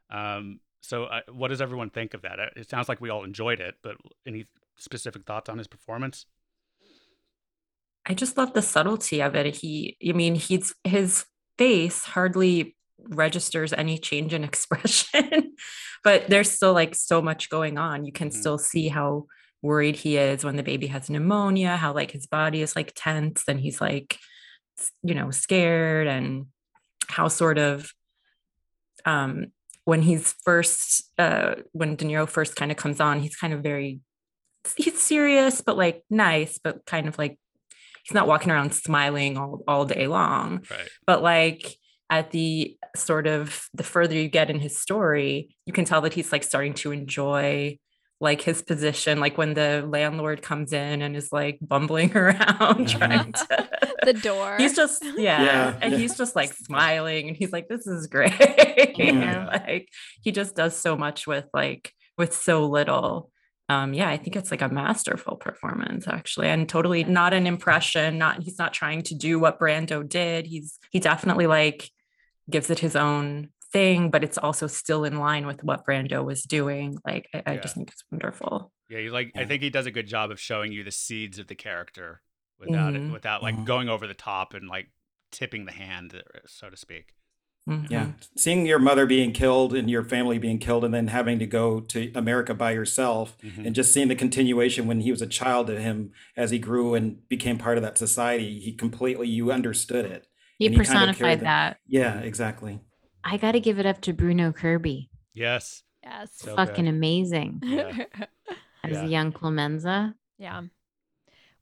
Um, so, uh, what does everyone think of that? Uh, It sounds like we all enjoyed it, but any specific thoughts on his performance? I just love the subtlety of it. He, I mean, he's his face hardly registers any change in expression, but there's still like so much going on. You can Mhm. still see how worried he is when the baby has pneumonia, how like his body is like tense and he's like, you know, scared, and how sort of um when he's first uh when De Niro first kind of comes on, he's kind of very he's serious, but like nice, but kind of like he's not walking around smiling all, all day long. Right. But like at the sort of the further you get in his story, you can tell that he's like starting to enjoy like his position, like when the landlord comes in and is like bumbling around trying to the door. He's just yeah, Yeah, and yeah. he's just like smiling, and he's like, "This is great." Yeah. and like he just does so much with like with so little. Um, yeah, I think it's like a masterful performance actually, and totally not an impression. Not he's not trying to do what Brando did. He's he definitely like gives it his own thing, but it's also still in line with what Brando was doing. Like I, I just think it's wonderful. Yeah, you like. I think he does a good job of showing you the seeds of the character without it, Mhm. without like Mhm. going over the top and like tipping the hand, uh, so to speak. Yeah. Mhm. Seeing your mother being killed and your family being killed and then having to go to America by yourself Mhm. and just seeing the continuation when he was a child to him as he grew and became part of that society, he completely you understood it. He And he kinda carried personified them. that. Yeah, exactly. I got to give it up to Bruno Kirby. Yes. yes. So Fucking good. amazing Yeah. as Yeah. a young Clemenza. yeah.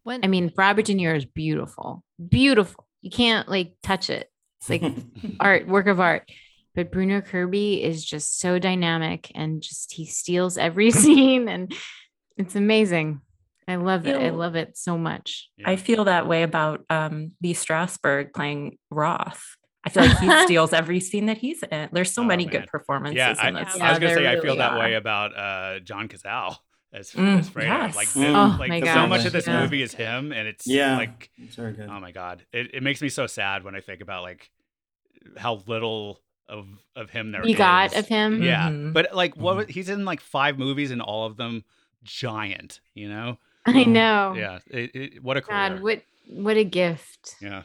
When I mean, Robert De Niro is beautiful, beautiful. You can't like touch it. It's like art, work of art. But Bruno Kirby is just so dynamic and just he steals every scene and it's amazing. I love it. I love it so much. Yeah. I feel that way about um, Lee Strasberg playing Roth. I feel like he steals every scene that he's in. There's so Oh, many man. good performances Yeah, I, in this. Yeah, I was gonna there say I feel that are. way about uh, John Cazale as, Mm, as Fredo. yes. Like, Mm. him- Oh like so much of this yeah. movie is him, and it's Yeah. like It's very good. oh my god, it, it makes me so sad when I think about like how little of of him there You got of him? Yeah, Mhm. but like what Mhm. was- he's in like five movies and all of them giant. You know? I Um, know. Yeah. It, it, what a career. God, what what a gift. yeah.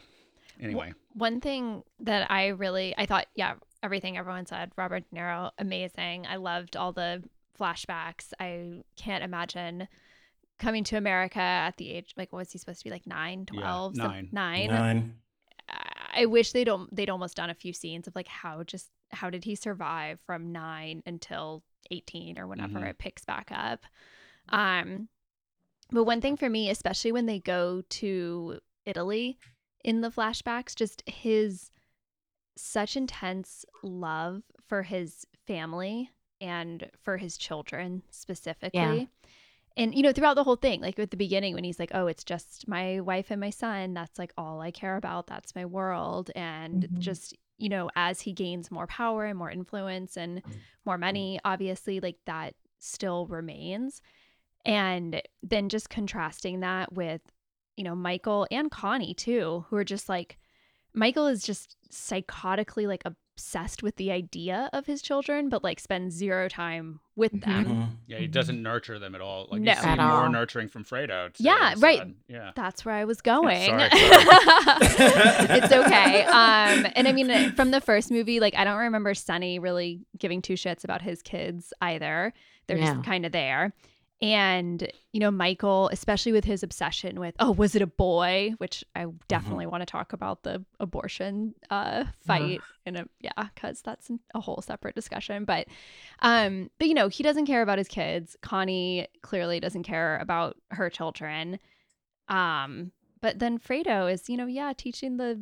Anyway. One thing that I really I thought, yeah, everything everyone said, Robert De Niro, amazing. I loved all the flashbacks. I can't imagine coming to America at the age like what was he supposed to be like nine, 12, some- nine. nine. Nine. I wish they'd al- they'd almost done a few scenes of like how just how did he survive from nine until eighteen or whenever Mhm. it picks back up. Um, but one thing for me, especially when they go to Italy in the flashbacks, just his such intense love for his family and for his children specifically. And you know, throughout the whole thing, like at the beginning when he's like, "Oh, it's just my wife and my son. That's like all I care about. That's my world." And Mhm. just, you know, as he gains more power and more influence and more money, obviously like that still remains. And then just contrasting that with, you know, Michael and Connie too, who are just like Michael is just psychotically like obsessed with the idea of his children, but like spends zero time with Mhm. them. Mhm. Yeah, he doesn't nurture them at all. Like No. you see more all. nurturing from Fredo. Yeah, his right. son. Yeah. That's where I was going. sorry, it's okay. Um, and I mean, from the first movie, like I don't remember Sonny really giving two shits about his kids either. They're No. just kind of there. And you know, Michael, especially with his obsession with, oh, was it a boy? Which I definitely want to talk about the abortion uh, fight in a yeah, because that's a whole separate discussion. But um, but you know, he doesn't care about his kids. Connie clearly doesn't care about her children. Um, but then Fredo is, you know, yeah, teaching the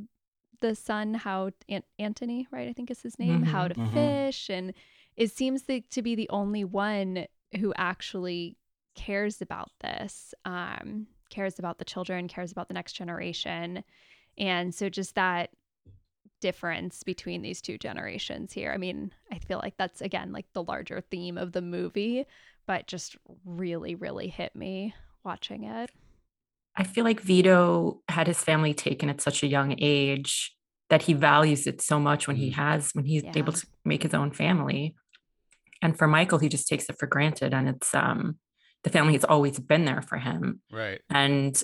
the son how An- Anthony, right? I think is his name, how to Mhm. fish, and it seems the, to be the only one who actually cares about this, um, cares about the children, cares about the next generation, and so just that difference between these two generations here. I mean, I feel like that's again like the larger theme of the movie, but just really, really hit me watching it. I feel like Vito had his family taken at such a young age that he values it so much when he Mm. has when he's Yeah. able to make his own family. And for Michael, he just takes it for granted and it's um the family has always been there for him. Right. And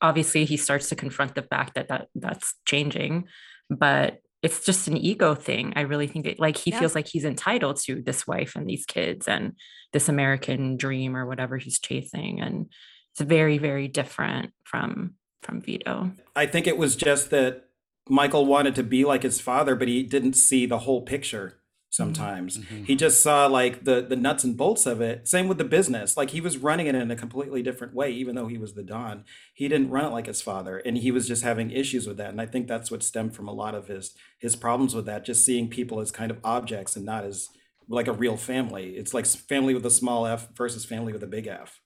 obviously he starts to confront the fact that, that that's changing, but it's just an ego thing. I really think it like he Yeah. feels like he's entitled to this wife and these kids and this American dream or whatever he's chasing. And it's very, very different from from Vito. I think it was just that Michael wanted to be like his father, but he didn't see the whole picture sometimes. Mhm. He just saw like the the nuts and bolts of it. Same with the business. Like he was running it in a completely different way, even though he was the Don. He didn't run it like his father. And he was just having issues with that. And I think that's what stemmed from a lot of his his problems with that, just seeing people as kind of objects and not as like a real family. It's like family with a small F versus family with a big F.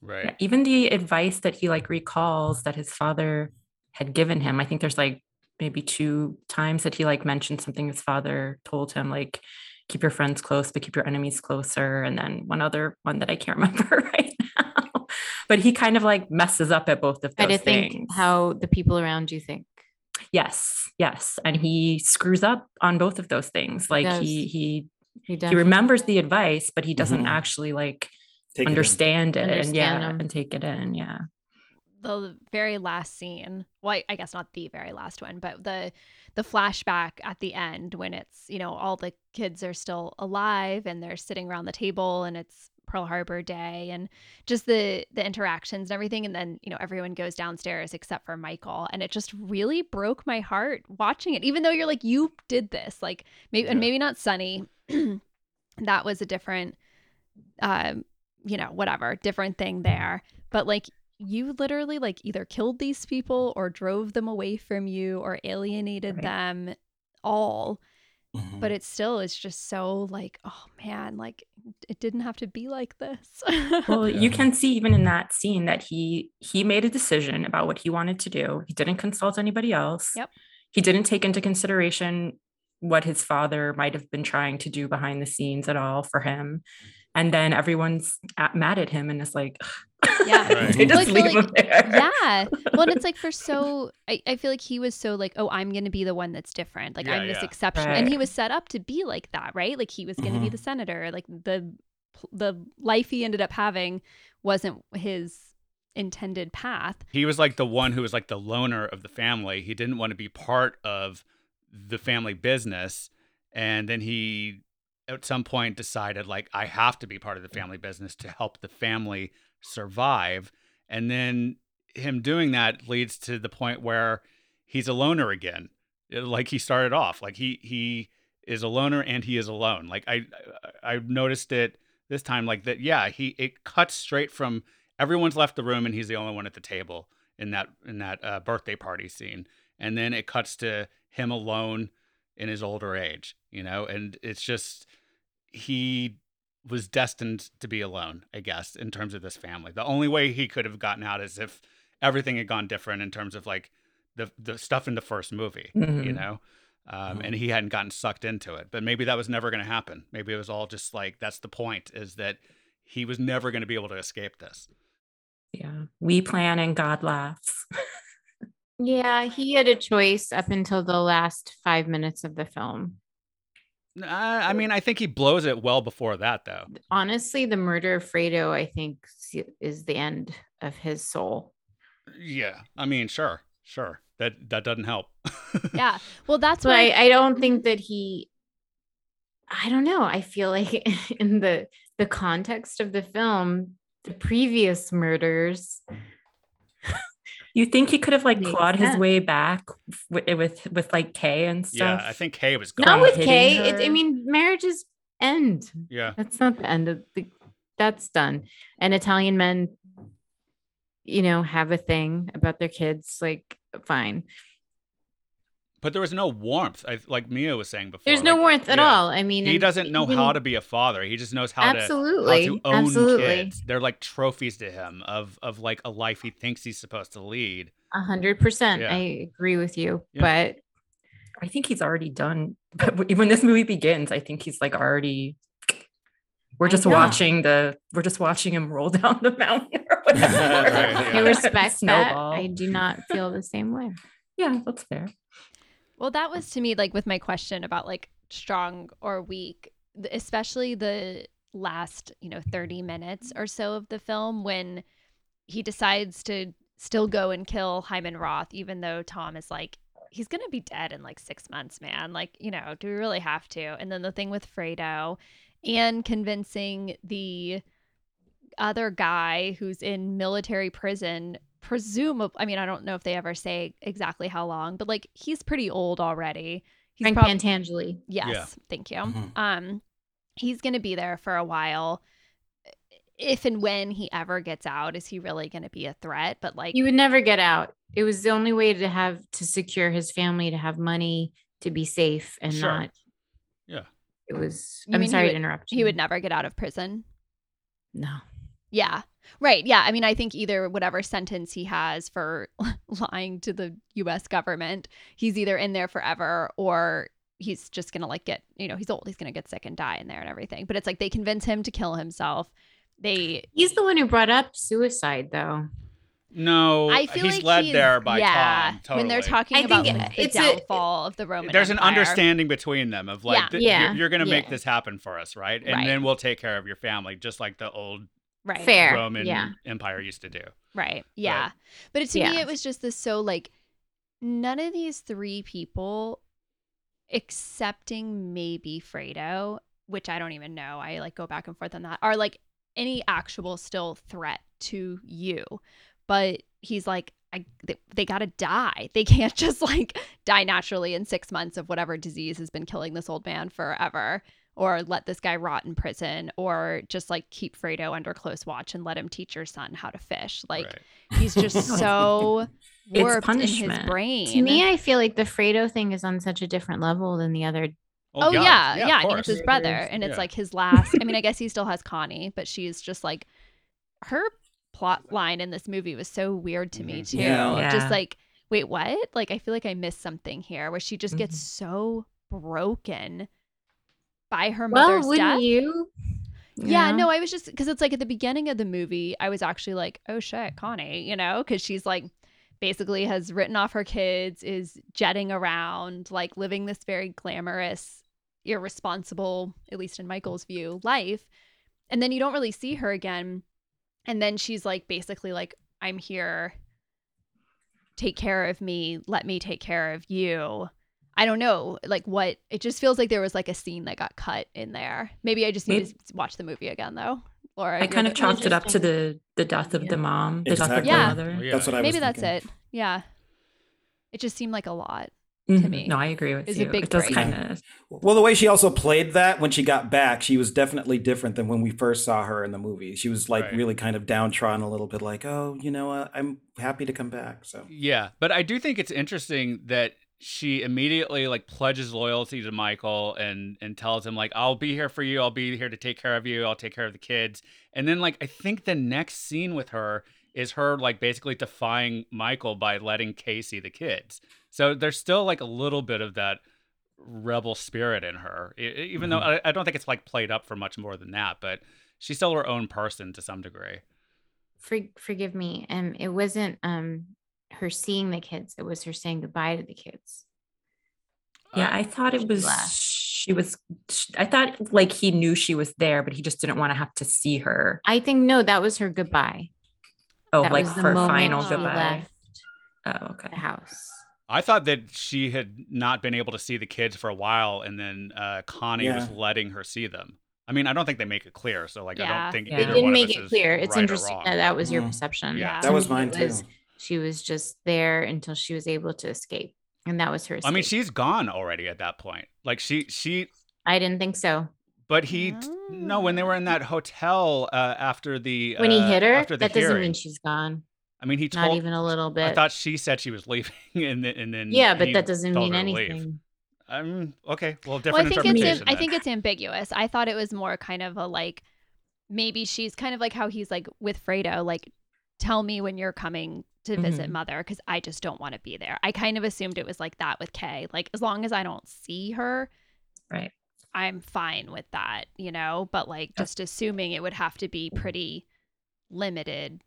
Right. Yeah, even the advice that he like recalls that his father had given him. I think there's like maybe two times that he like mentioned something his father told him, like keep your friends close, but keep your enemies closer. And then one other one that I can't remember right now. But he kind of like messes up at both of Try those to think things. how the people around you think. yes, yes. And he screws up on both of those things. Like he he He, he remembers the advice, but he doesn't Mhm. actually like Take it in. understand it, and yeah, them. and take it in. Yeah. The very last scene well I- i guess not the very last one but the the flashback at the end when it's you know all the kids are still alive and they're sitting around the table and it's pearl harbor day and just the the interactions and everything. And then you know everyone goes downstairs except for michael. And it just really broke my heart watching it even though you're like you did this. Like maybe and maybe not sonny. That was a different um you know whatever different thing there. But like you literally like either killed these people or drove them away from you or alienated Right. them all Mhm. but it still is just so like oh man like it didn't have to be like this Well, Yeah. you can see even in that scene that he he made a decision about what he wanted to do. He didn't consult anybody else. Yep. he didn't take into consideration what his father might have been trying to do behind the scenes at all for him. And then everyone's at, mad at him and it's like, Yeah. Right. they just Well, leave like- him there. yeah. Well, and it's like for so, I, I feel like he was so like, oh, I'm going to be the one that's different. Like, Yeah, I'm this yeah. exception. And he was set up to be like that, right? Like, he was going to be Mhm. the senator. Like, the the life he ended up having wasn't his intended path. He was like the one who was like the loner of the family. He didn't want to be part of the family business. And then he, at some point, decided, like, I have to be part of the family business to help the family survive. And then him doing that leads to the point where he's a loner again. Like he started off, like he he is a loner and he is alone. Like I I noticed it this time, like that. Yeah, he it cuts straight from everyone's left the room and he's the only one at the table in that in that uh, birthday party scene and then it cuts to him alone in his older age you know and it's just he was destined to be alone i guess in terms of this family the only way he could have gotten out is if everything had gone different in terms of like the the stuff in the first movie you Mhm. know um, and he hadn't gotten sucked into it but maybe that was never going to happen maybe it was all just like that's the point is that he was never going to be able to escape this Yeah. We plan and God laughs. Yeah, he had a choice up until the last five minutes of the film. Uh, I mean, I think he blows it well before that, though. Honestly, the murder of Fredo, I think, is the end of his soul. Yeah, I mean, sure, sure. That that doesn't help. Yeah. Well, that's So why I, I don't think that he I don't know. I feel like in the the context of the film, the previous murders, You think he could have like Makes clawed his way back with, with with like Kay and stuff? yeah. I think Kay was gone. not with hitting Kay. It, I mean, marriages end. Yeah, That's not the end of the that's done. And Italian men, you know, have a thing about their kids, like fine. But there was no warmth. I, like Mia was saying before. There's no like, warmth at yeah. all. I mean, He and doesn't know how to be a father. He just knows how to absolutely, how to own absolutely, kids. They're like trophies to him of of like a life he thinks he's supposed to lead. a hundred percent. Yeah. I agree with you, Yeah. but I think he's already done. But when this movie begins, I think he's like already. We're just watching the. We're just watching him roll down the mountain. Or whatever. Right, I yeah. respect that. I do not feel the same way. yeah, that's fair. Well, that was to me like with my question about like strong or weak, especially the last, you know, 30 minutes or so of the film when he decides to still go and kill Hyman Roth, even though Tom is like, he's going to be dead in like six months, man. Like, you know, do we really have to? And then the thing with Fredo and convincing the other guy who's in military prison presumably i mean i don't know if they ever say exactly how long but like he's pretty old already he's Frank prob- Pentangeli. yes Yeah. thank you Mhm. um he's gonna be there for a while if and when he ever gets out is he really gonna be a threat but like He would never get out. It was the only way to have to secure his family, to have money, to be safe, and Sure. not. Yeah. It was. You I'm sorry would- to interrupt. he you. would never get out of prison No. Yeah. Right. Yeah. I mean, I think either whatever sentence he has for lying to the US government, he's either in there forever or he's just going to like get, you know, he's old. He's going to get sick and die in there and everything. But it's like they convince him to kill himself. They, He's the one who brought up suicide, though. No, I feel he's like led he's- there by yeah, Tom. Totally. When they're talking I about think like, the it's a- downfall of the Roman there's an understanding between them of like, Yeah. th- Yeah, you're, you're going to make yeah. this happen for us, right? And Right. then we'll take care of your family, just like the old Right. Fair. Roman Yeah. Empire used to do. Right. Yeah. But it, to me, it was just this so like none of these three people, excepting maybe Fredo, which I don't even know. I like go back and forth on that, are like any actual still threat to you. But he's like, I, they, they got to die. They can't just like die naturally in six months of whatever disease has been killing this old man forever. Or let this guy rot in prison, or just like keep Fredo under close watch and let him teach your son how to fish. Like, right. He's just so It's warped in his punishment. brain. To me, I feel like the Fredo thing is on such a different level than the other. oh yeah, yeah. of I mean, it's his brother, and it's Yeah. like his last. I mean, I guess he still has Connie, but she's just like her plot line in this movie was so weird to me Mhm. too. Yeah. Just like wait, what? Like, I feel like I missed something here where she just gets Mm-hmm. so broken by her Well, mother's wouldn't death. you? Yeah, know? no, I was just because it's like at the beginning of the movie, I was actually like, oh shit, Connie, you know, because she's like basically has written off her kids, is jetting around, like living this very glamorous, irresponsible, at least in Michael's view, life. And then you don't really see her again. And then she's like, basically, like, I'm here. Take care of me. Let me take care of you. I don't know, like what it just feels like there was like a scene that got cut in there. Maybe I just need Maybe- to watch the movie again though. Laura, I kind of the- chalked it up to the the death of Yeah. the mom, the death of the Yeah. mother. Well, yeah. That's what I was thinking. maybe that's thinking. it. Yeah, it just seemed like a lot. Mhm. me. No, I agree with Is a you. big it does kind of. Well, the way she also played that when she got back, she was definitely different than when we first saw her in the movie. She was like Right. really kind of downtrodden a little bit, like, oh, you know what? I'm happy to come back. So Yeah, but I do think it's interesting that she immediately like pledges loyalty to Michael and and tells him like I'll be here for you, I'll be here to take care of you, I'll take care of the kids. And then like I think the next scene with her is her like basically defying Michael by letting Kay see the kids. So there's still like a little bit of that rebel spirit in her, even though I, I don't think it's like played up for much more than that. But she's still her own person to some degree. For, forgive me. Um, it wasn't um her seeing the kids. It was her saying goodbye to the kids. Yeah, Uh, I thought it was. She was. I thought like he knew she was there, but he just didn't want to have to see her. I think no, that was her goodbye. Oh, that like was the for final goodbye. left Oh, okay. the house. I thought that she had not been able to see the kids for a while, and then uh, Connie was letting her see them. I mean, I don't think they make it clear, so like I don't think Yeah. They didn't one of make us it is clear. It's right interesting that that was your perception. Yeah. that was me, mine too. was- She was just there until she was able to escape, and that was her. I mean, she's gone already at that point. Like she, she, I didn't think so. but he, no, when they were in that hotel uh, after the When he uh, hit her, after the that doesn't mean she's gone. I mean, he Not even a little bit. I thought she said she was leaving, and then, and then yeah, but that doesn't mean her to leave. anything. Um, okay, well, Well, I different think it's interpretation. am- I think it's ambiguous. I thought it was more kind of a like maybe she's kind of like how he's like with Fredo, like tell me when you're coming to visit Mhm. mother because I just don't want to be there. I kind of assumed it was like that with Kay. Like as long as I don't see her, Right. I'm fine with that, you know. But like just assuming it would have to be pretty limited,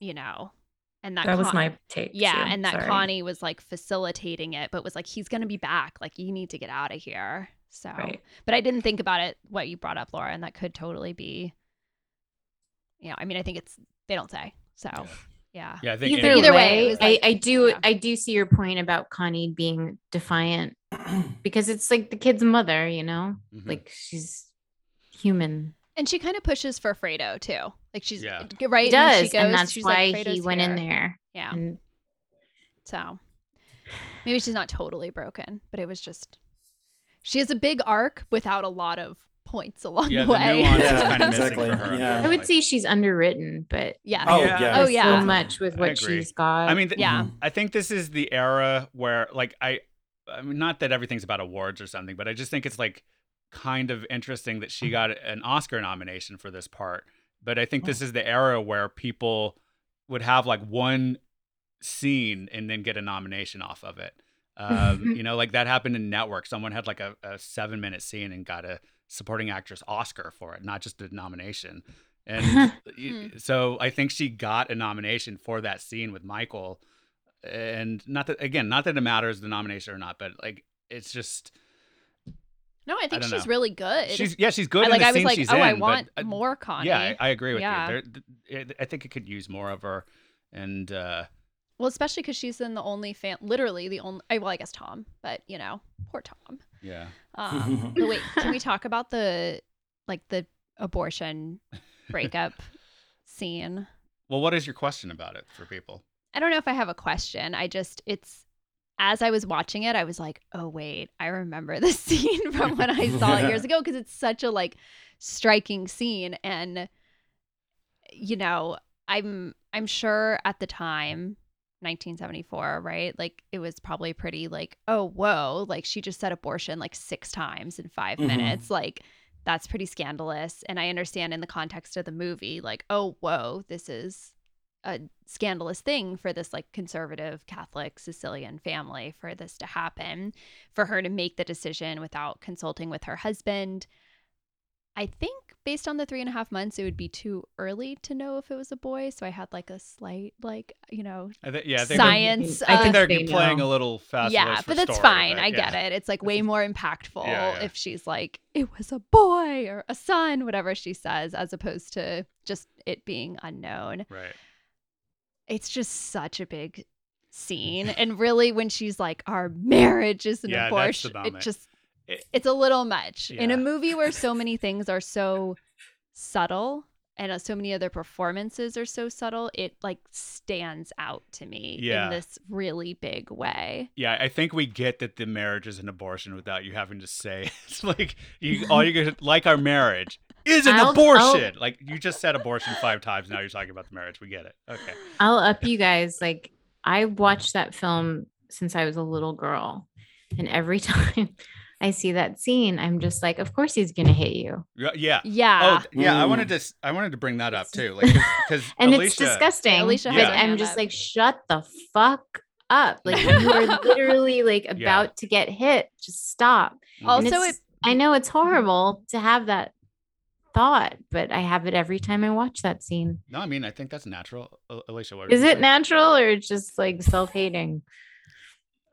you know. And that, That was my take. yeah, too. and that Sorry. Connie was like facilitating it, but was like, he's gonna be back. Like you need to get out of here. So Right. but I didn't think about it what you brought up, Laura, and that could totally be. You know, I mean, I think it's they don't say so. Yeah, Yeah, I think Either, Either way, way, like- I, I do yeah. I do see your point about Connie being defiant because it's like the kid's mother, you know, Mhm. like she's human. and she kind of pushes for Fredo too. Like she's Yeah. right. He when does, she goes, and that's she's why like, he "Fredo's went in there. Yeah, And so maybe she's not totally broken, but it was just she has a big arc without a lot of points along yeah, the the way. Yeah, kind of exactly. Yeah. I would say she's underwritten, but yeah, Oh, Yeah. yeah. Oh, yeah. so much with what she's got. I mean, th- yeah. I think this is the era where, like, I, I mean, not that everything's about awards or something, but I just think it's like kind of interesting that she got an Oscar nomination for this part. But I think this is the era where people would have like one scene and then get a nomination off of it. Um, you know, like that happened in Network. Someone had like a, a seven minute scene and got a supporting actress Oscar for it, not just a nomination. And so I think she got a nomination for that scene with Michael. And not that again, not that it matters the nomination or not, but like it's just No, I think don't she's know. really good. she's yeah she's good I, in like the I was like, oh, in. I but want I- more Connie. Yeah, I, I agree with Yeah. you. There, I think it could use more of her. And uh, Well, especially because she's in the only fan, literally the only. Well, I guess Tom, but you know, poor Tom. Yeah, Um, but wait, can we talk about the like the abortion breakup scene? well, what is your question about it for people? I don't know if I have a question. I just it's as I was watching it, I was like, oh wait, I remember this scene from when I saw it years ago because it's such a like striking scene and you know, I'm I'm sure at the time 1974, right? Like it was probably pretty like, oh whoa, like she just said abortion like six times in 5 Mhm. minutes. Like that's pretty scandalous and I understand in the context of the movie like, oh whoa, this is a scandalous thing for this like conservative Catholic Sicilian family for this to happen, for her to make the decision without consulting with her husband. I think based on the three and a half months, it would be too early to know if it was a boy. So I had like a slight, like, you know, I think yeah, I think science. They're, I think they're playing know. a little fast. yeah, but that's fine. I get it. It's like way more impactful Yeah, yeah. if she's like, it was a boy or a son, whatever she says, as opposed to just it being unknown. Right. It's just such a big scene. and really, when she's like, our marriage is an Yeah, abortion, it just, It- it's a little much. In a movie where so many things are so subtle and uh, so many other performances are so subtle, it like stands out to me Yeah. in this really big way. Yeah, I think we get that the marriage is an abortion without you having to say it's like you all you get like our marriage is an I'll- abortion. Like you just said abortion five times. Now you're talking about the marriage. We get it. Okay. I'll up you guys. Like I watched that film since I was a little girl, and every time I see that scene, I'm just like, of course he's gonna hit you, Yeah. Yeah. Yeah. Oh, yeah. I Mm. wanted to. s- I wanted to bring that up too, like because and Alicia, it's disgusting. Alicia has Like, a I'm just like, shut the fuck up! Like you are literally like Yeah. about to get hit. Just stop. Also, it's- I know it's horrible to have that thought, but I have it every time I watch that scene. No, I mean I think that's natural. Alicia, what Is it saying? natural or it's just like self-hating? I don't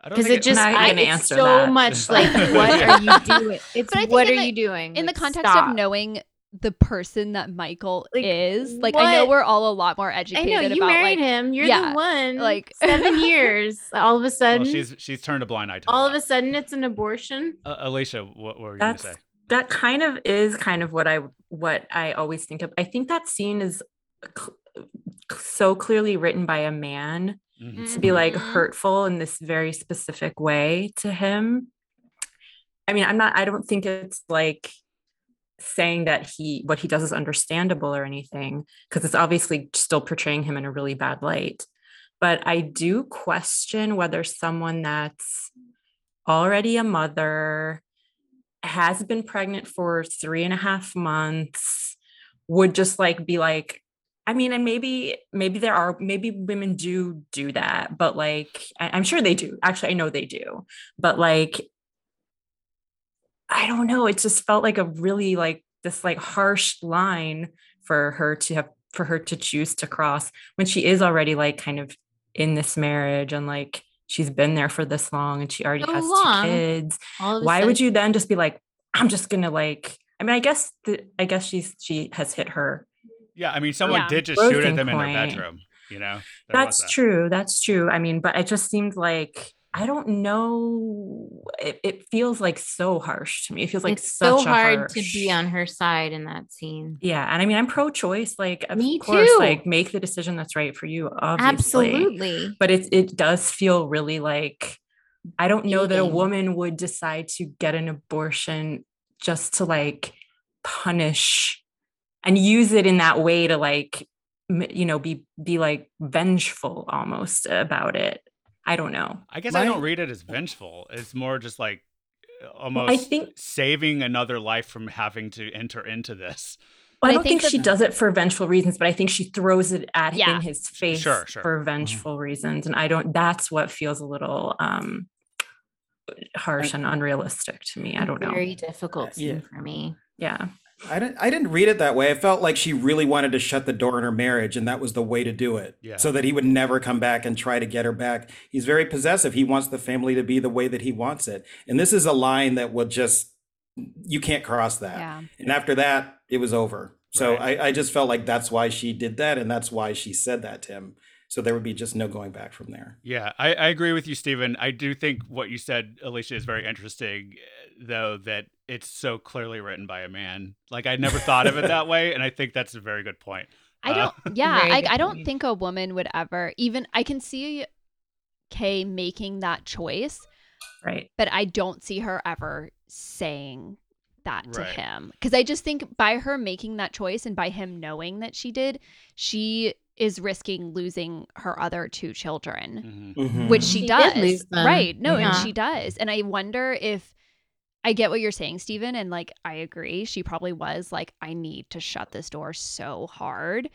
Because think it just I'm not I, gonna it's answer so that. much like what are you doing? It's But I think what in are the- you doing? in the context stop. of knowing the person that Michael Like, is, like I know we're all a lot more educated I educated know you about married like him. You're yeah, the one. like- Like seven years. All of a Well, sudden, she's she's turned a blind eye to all of a sudden, it's an abortion. Uh, Alicia, what, what were you going to say? that kind of is kind of what I what I always think of. I think that scene is cl- so clearly written by a man Mhm. to be like hurtful in this very specific way to him. I mean, I'm not I don't think it's like saying that he what he does is understandable or anything because it's obviously still portraying him in a really bad light. But I do question whether someone that's already a mother has been pregnant for three and a half months would just like be like i mean and maybe maybe there are maybe women do do that but like I, i'm sure they do. Actually i know they do. But like i don't know. It just felt like a really like this like harsh line for her to have for her to choose to cross when she is already like kind of in this marriage and like she's been there for this long and she already So has long. two kids. All of a why would you then just be like i'm just gonna like i mean i guess the, i guess she's she has hit her Yeah, I mean, someone Yeah. did just shoot at Broken them in their bedroom. You know, There that's that. true that's true i mean but it just seemed like i don't know it, it feels like so harsh to me it feels like it's so such a hard to be on her side in that scene. yeah and i mean i'm pro-choice like of Me course too. like make the decision that's right for you obviously Absolutely. but it it does feel really like I don't know that a woman would decide to get an abortion just to like punish and use it in that way to like you know be be like vengeful almost about it. I don't know. I guess I don't My- read it as vengeful. It's more just like almost I think- saving another life from having to enter into this. Well, But I I don't think think, she does it for vengeful reasons, but I think she throws it at Yeah. in his face Sure, sure. for vengeful reasons. And I don't that's what feels a little um harsh and unrealistic to me. I don't know. Very difficult scene yeah. for me. Yeah. I didn't. I didn't read it that way. I felt like she really wanted to shut the door on her marriage, and that was the way to do it. Yeah. So that he would never come back and try to get her back. He's very possessive. He wants the family to be the way that he wants it, and this is a line that will just you can't cross that. Yeah. And after that, it was over. So Right. I, I just felt like that's why she did that, and that's why she said that to him. So there would be just no going back from there. Yeah, I, I agree with you, Stephen. I do think what you said, Alicia, is very interesting, though, that it's so clearly written by a man. Like, I never thought of it that way, and I think that's a very good point. I Uh, don't. Yeah, I, I don't think a woman would ever even. I can see Kay making that choice, Right. but I don't see her ever saying that to Right. him because I just think by her making that choice and by him knowing that she did, she is risking losing her other two children, Mhm. which she, She did does. lose them. Right? No, and she does, and I wonder if. I get what you're saying, Stephen, and like I agree. She probably was like, I need to shut this door so hard.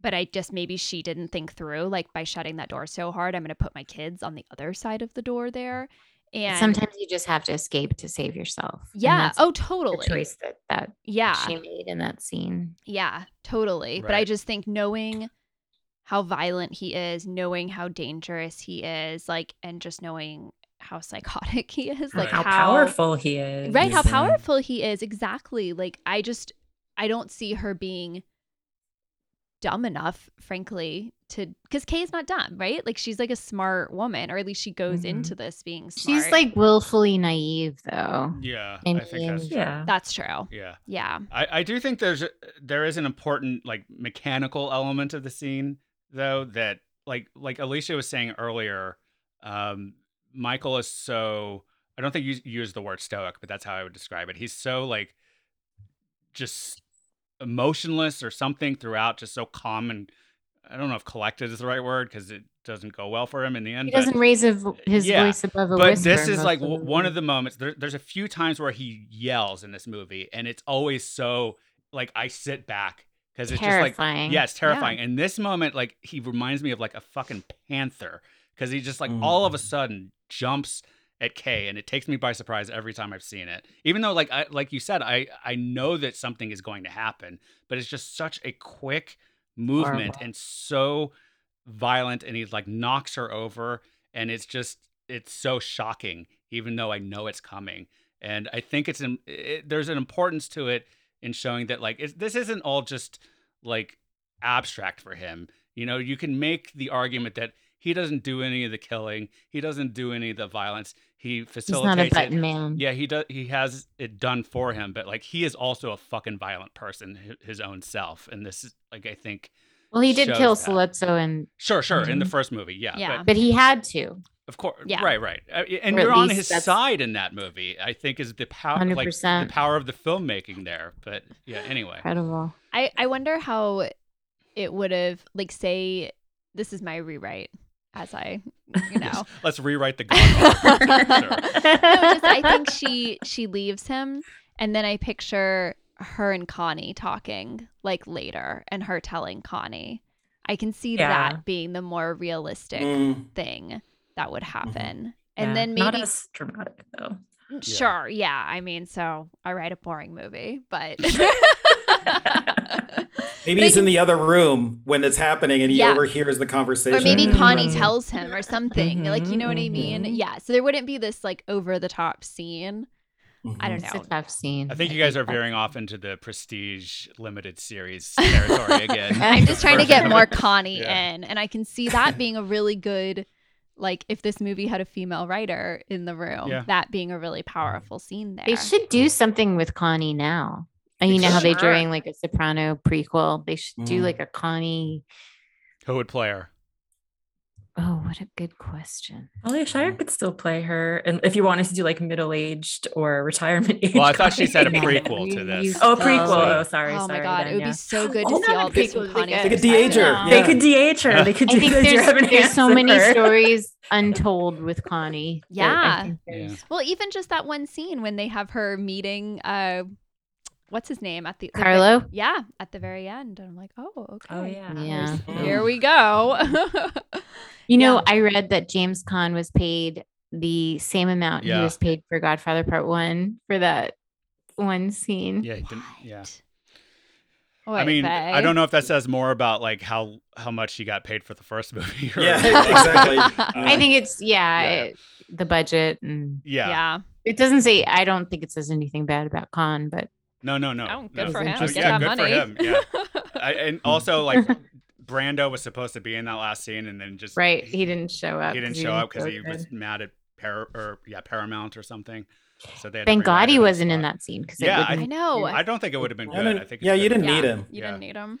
but I just maybe she didn't think through like by shutting that door so hard. I'm going to put my kids on the other side of the door there, and Sometimes you just have to escape to save yourself. yeah, that's oh the totally, choice that that yeah, she made in that scene. Yeah, totally. But I just think knowing how violent he is, knowing how dangerous he is, like, and just knowing how psychotic he is, like how, how, powerful he is. right? How powerful he is. Exactly. Like, I just, I don't see her being dumb enough, frankly, to because Kay is not dumb, right? Like, she's like a smart woman, or at least she goes Mhm. into this being smart. She's like willfully naive though. Yeah, And I think that's in- true. Yeah. that's true. Yeah. Yeah. I, I do think there's a- there is an important like mechanical element of the scene though that like like Alicia was saying earlier, um, Michael is so I don't think you use the word stoic, but that's how I would describe it. He's so like just emotionless or something throughout, just so calm and I don't know if collected is the right word because it doesn't go well for him in the end. He but- doesn't raise a his Yeah, voice above a but whisper. this is like w- one of the moments there, there's a few times where he yells in this movie and it's always so like i sit back because it's just like terrifying. yeah terrifying and this moment like he reminds me of like a fucking panther because he just like Mm. all of a sudden jumps at Kay and it takes me by surprise every time I've seen it. Even though like I like you said I I know that something is going to happen, but it's just such a quick movement Horrible. and so violent and he like knocks her over and it's just it's so shocking even though I know it's coming. And I think it's in, it, there's an importance to it in showing that like it's, this isn't all just like abstract for him. You know, you can make the argument that he doesn't do any of the killing, he doesn't do any of the violence. He facilitates. He's not a facilitates it. button man. Yeah, he does. He has it done for him, but like he is also a fucking violent person, his own self. And this is like I think, Well, he did kill that. Sollozzo, and sure, sure, in the Mhm. first movie, yeah, Yeah. but but he had to. of course, Yeah. right, right, Uh, and or you're on his that's- side in that movie. I think is the power, like the power of the filmmaking there. But yeah, anyway, Incredible. I, I wonder how it would have like say this is my rewrite as I you know let's rewrite the Godfather. Sure. no, just I think she she leaves him and then I picture her and Connie talking like later and her telling Connie. I can see Yeah. that being the more realistic Mm. thing that would happen. Yeah, And then maybe not maybe as dramatic though. Sure, yeah. I mean, so I write a boring movie, but Maybe he's in the other room when it's happening and he Yeah. overhears the conversation. or maybe Mhm. Connie tells him or something. Like, you know what I mean? Mhm. Yeah. So there wouldn't be this like over the top scene. I don't It's know. a tough scene. I think you guys are veering off into the prestige limited series territory again. I'm just trying to get more. Connie Yeah. in. And I can see that being a really good, like, if this movie had a female writer in the room, Yeah. that being a really powerful scene there. They should do something with Connie now. And you know how they're doing like a Soprano prequel? They should do Mm. like a Connie. Who would play her? Oh, what a good question. Talia Shire could still play her, and if you wanted to do like middle aged or retirement age. Well, I thought she said a prequel to this. Oh, prequel. Oh, sorry. oh sorry, my God. then, it would yeah. be so good to Oh, see all not the prequel, Connie's like a- Like de-ager. Yeah. They could de-age her. They could I do think the there's, Dear there's so many stories untold with Connie. that I Yeah. Well, even just that one scene when they have her meeting, uh, what's his name at the the ve- Carlo? yeah, at the very end. And I'm like, oh, okay. Oh yeah. Yeah. Here we go. You know, Yeah. I read that James Caan was paid the same amount Yeah. he was paid for Godfather Part One for that one scene. Yeah, he didn't, yeah. What? I mean, I don't know if that says more about like how how much he got paid for the first movie. Or, Yeah, exactly. I think it's yeah, Yeah. it- the budget and yeah. Yeah. it doesn't say. I don't think it says anything bad about Caan, but No, no, no. Oh, no. good for him. Get Yeah, that good money. for him. Yeah. I, and also like Brando was supposed to be in that last scene, and then just right, he didn't show up. he didn't show up because he was mad at Par- or yeah Paramount or something. So they had to Thank God he it on the wasn't in that scene because Yeah, it I know. I don't think it would have been good. didn't- I think yeah, you didn't need him. You Yeah. didn't need him.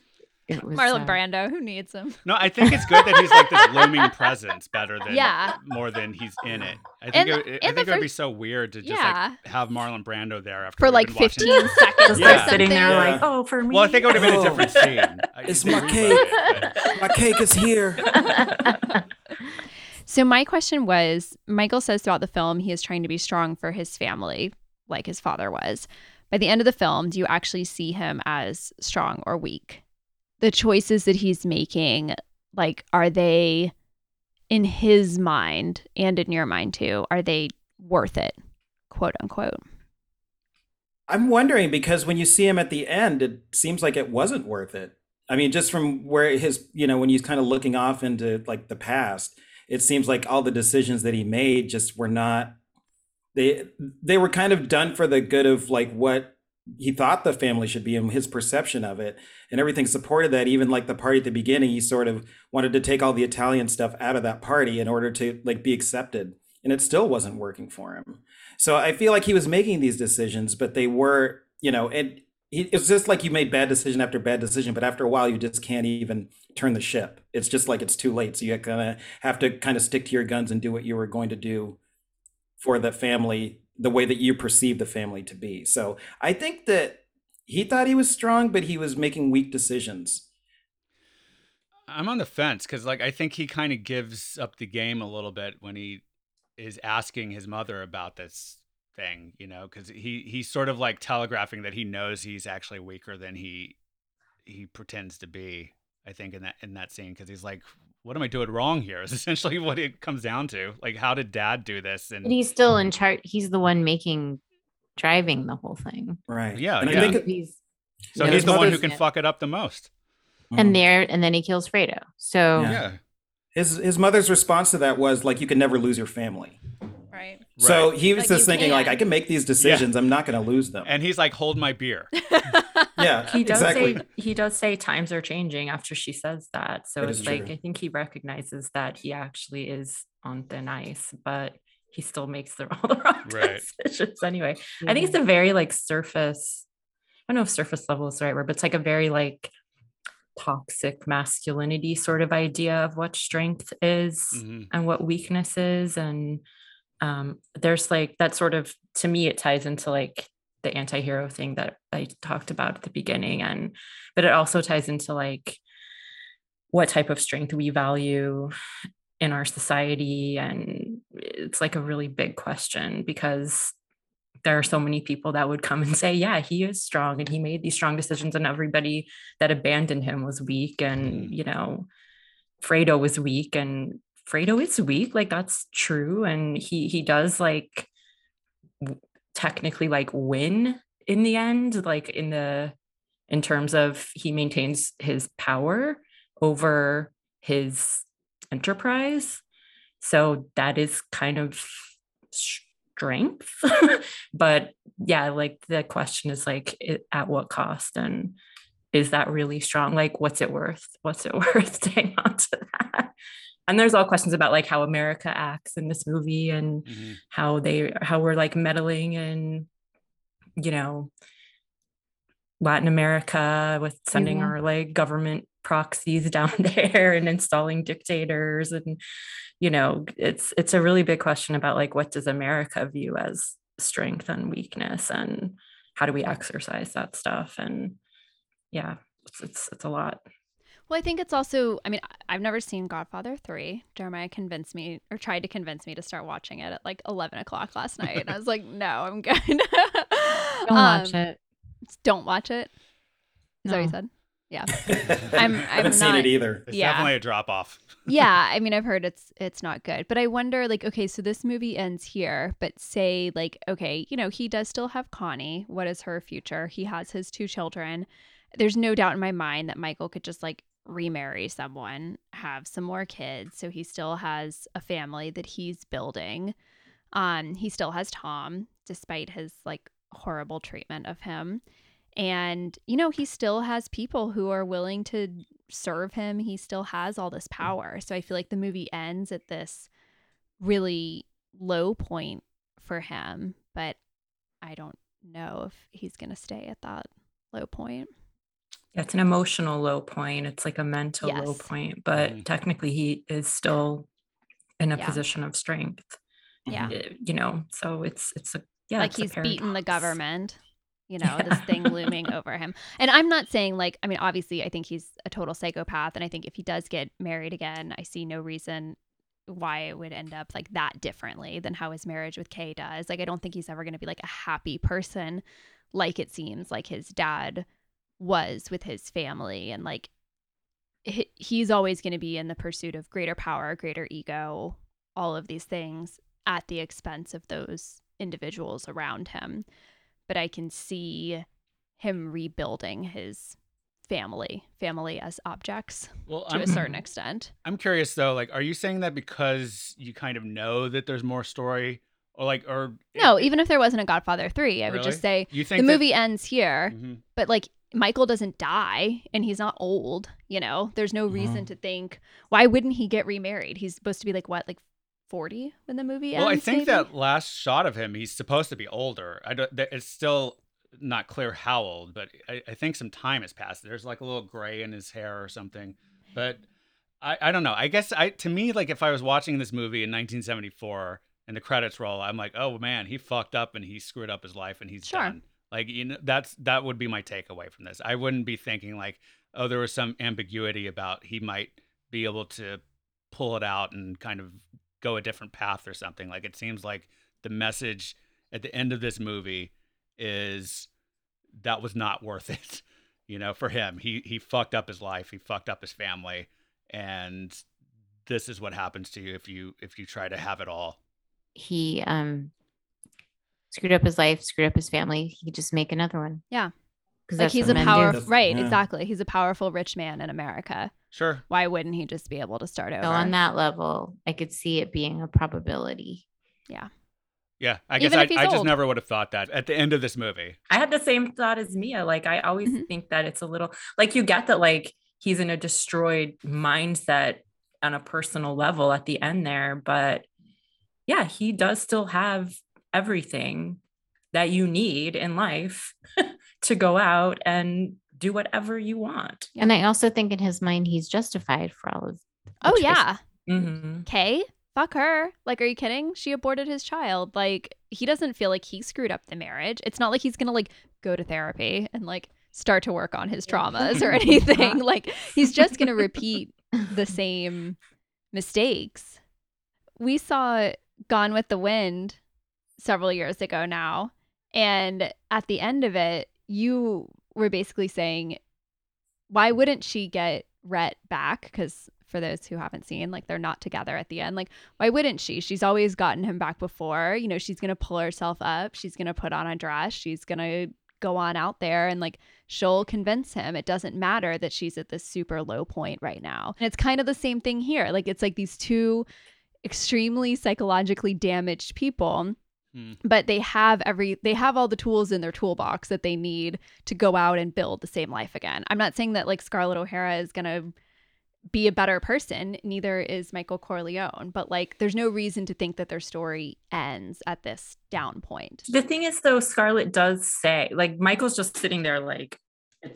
It was, Marlon uh, Brando, who needs him? No, I think it's good that he's like this looming presence better than Yeah. more than he's in it. I think And it, the- I think the it would be so weird to just Yeah. like have Marlon Brando there after For like been watching 15 seconds Just Yeah. like sitting there Yeah. like, oh, for me. Well, I think it would have been a Oh. different scene. I- It's my cake. it, My cake is here. So my question was, Michael says throughout the film he is trying to be strong for his family, like his father was. By the end of the film, do you actually see him as strong or weak? The choices that he's making, like, are they in his mind and in your mind too? Are they worth it, quote unquote? I'm wondering because when you see him at the end, it seems like it wasn't worth it. I mean, just from where his, you know, when he's kind of looking off into like the past, it seems like all the decisions that he made just were not they they were kind of done for the good of like what he thought the family should be and his perception of it and everything supported that even like the party at the beginning he sort of wanted to take all the italian stuff out of that party in order to like be accepted and it still wasn't working for him. So i feel like he was making these decisions but they were you know and he- it's just like you made bad decision after bad decision but after a while you just can't even turn the ship. It's just like it's too late so you kind of have to kind of stick to your guns and do what you were going to do for the family the way that you perceive the family to be. So I think that he thought he was strong, but he was making weak decisions. I'm on the fence because, like, I think he kind of gives up the game a little bit when he is asking his mother about this thing, you know, because he he's sort of like telegraphing that he knows he's actually weaker than he he pretends to be. I think in that in that scene because he's like, "What am I doing wrong here? Is essentially what it comes down to. Like, how did Dad do this? And But he's still in charge. He's the one making, driving the whole thing. Right. Yeah, And yeah. I think he's so Yeah, he's the one who mother's- can fuck it up the most. and mm-hmm. there, and then he kills Fredo. So Yeah. Yeah, his his mother's response to that was like, "You can never lose your family." Right. So Right. he was Like, just you thinking, like. I can make these decisions. I'm not going to lose them. and he's like, "Hold my beer." yeah, he does exactly. say he does say times are changing after she says that so That it's like true. i think he recognizes that he actually is on thin ice but he still makes the, all the wrong Right. decisions anyway i think it's a very like surface i don't know if surface level is the right word but it's like a very like toxic masculinity sort of idea of what strength is Mhm. and what weakness is and um there's like that sort of to me it ties into like the anti-hero thing that i talked about at the beginning and but it also ties into like what type of strength we value in our society and it's like a really big question because there are so many people that would come and say yeah he is strong and he made these strong decisions and everybody that abandoned him was weak and Mm. you know fredo was weak and fredo is weak like that's true and he he does like w- technically like win in the end like in the in terms of he maintains his power over his enterprise. So that is kind of strength but yeah like the question is like i- at what cost and is that really strong? Like what's it worth? What's it worth to hang on to that and there's all questions about like how america acts in this movie and Mhm. how they how we're like meddling in you know latin america with sending Mhm. our like government proxies down there and installing dictators and you know it's it's a really big question about like what does america view as strength and weakness and how do we exercise that stuff and yeah it's it's, it's a lot Well, I think it's also, I mean, I- I've never seen Godfather 3. Jeremiah convinced me or tried to convince me to start watching it at like 11 o'clock last night. And I was like, no, I'm good. don't watch Um, it. Don't watch it. Is that what you said? Yeah. I'm, I'm I haven't seen it either. It's Yeah. definitely a drop off. yeah i mean i've heard it's it's not good but i wonder like okay so this movie ends here but say like okay you know he does still have connie what is her future he has his two children there's no doubt in my mind that michael could just like remarry someone have some more kids so he still has a family that he's building um he still has tom despite his like horrible treatment of him and you know he still has people who are willing to serve him. He still has all this power. So I feel like the movie ends at this really low point for him, but I don't know if he's going to stay at that low point. Yeah, it's an emotional low point. It's like a mental low point, but Mhm. technically he is still in a Yeah. position of strength. Yeah. uh, You know, so it's it's a yeah, like he's beaten the government, you know, this thing looming over him. And I'm not saying like, I mean, obviously, I think he's a total psychopath. And I think if he does get married again, I see no reason why it would end up like that differently than how his marriage with Kay does. Like, I don't think he's ever going to be like a happy person, like it seems like his dad was with his family and like he- he's always going to be in the pursuit of greater power, greater ego, all of these things at the expense of those individuals around him. But I can see him rebuilding his family, family as objects Well, to I'm, a certain extent. I'm curious though. Like, are you saying that because you kind of know that there's more story, or like, or No, even if there wasn't a Godfather 3, I would just say you the that- movie ends here, Mhm. but like Michael doesn't die and he's not old, you know? There's no reason to think why wouldn't he get remarried? He's supposed to be like what, like 40 when the movie ends? Well, I think maybe? that last shot of him, he's supposed to be older. I don't. It's still not clear how old, but I, I think some time has passed. There's like a little gray in his hair or something. But I, I don't know. I guess I to me, like if I was watching this movie in 1974 and the credits roll, I'm like, oh man, he fucked up and he screwed up his life and he's Sure. done. Like you know, that's that would be my takeaway from this. I wouldn't be thinking like, oh, there was some ambiguity about he might be able to pull it out and kind of go a different path or something. Like it seems like the message at the end of this movie is that was not worth it. You know, for him, he he fucked up his life, he fucked up his family, and this is what happens to you if you if you try to have it all. He um screwed up his life, screwed up his family. He could just make another one. Yeah. Because like he's a powerful right, yeah. exactly. He's a powerful rich man in America. Sure. Why wouldn't he just be able to start over? So on that level, I could see it being a probability. Yeah, Yeah, I guess I, I just never would have thought that at the end of this movie. I had the same thought as Mia. Like I always Mhm. think that it's a little like you get that like he's in a destroyed mindset on a personal level at the end there, but yeah, he does still have everything that you need in life to go out and do whatever you want. And I also think in his mind, he's justified for all of. Oh choices. yeah. Mhm. Okay. Fuck her. Like, are you kidding? She aborted his child. Like, he doesn't feel like he screwed up the marriage. It's not like he's gonna like go to therapy and like start to work on his traumas or anything. like, he's just gonna repeat the same mistakes. We saw Gone with the Wind several years ago now. And at the end of it, you were basically saying, why wouldn't she get Rhett back? Because for those who haven't seen, like they're not together at the end. Like, why wouldn't she? She's always gotten him back before. You know, she's going to pull herself up. She's going to put on a dress. She's going to go on out there and like she'll convince him. It doesn't matter that she's at this super low point right now. And it's kind of the same thing here. Like, it's like these two extremely psychologically damaged people Hmm. but they have every they have all the tools in their toolbox that they need to go out and build the same life again. I'm not saying that like Scarlett O'Hara is going to be a better person, neither is Michael Corleone, but like there's no reason to think that their story ends at this down point. The thing is though, Scarlett does say, like Michael's just sitting there like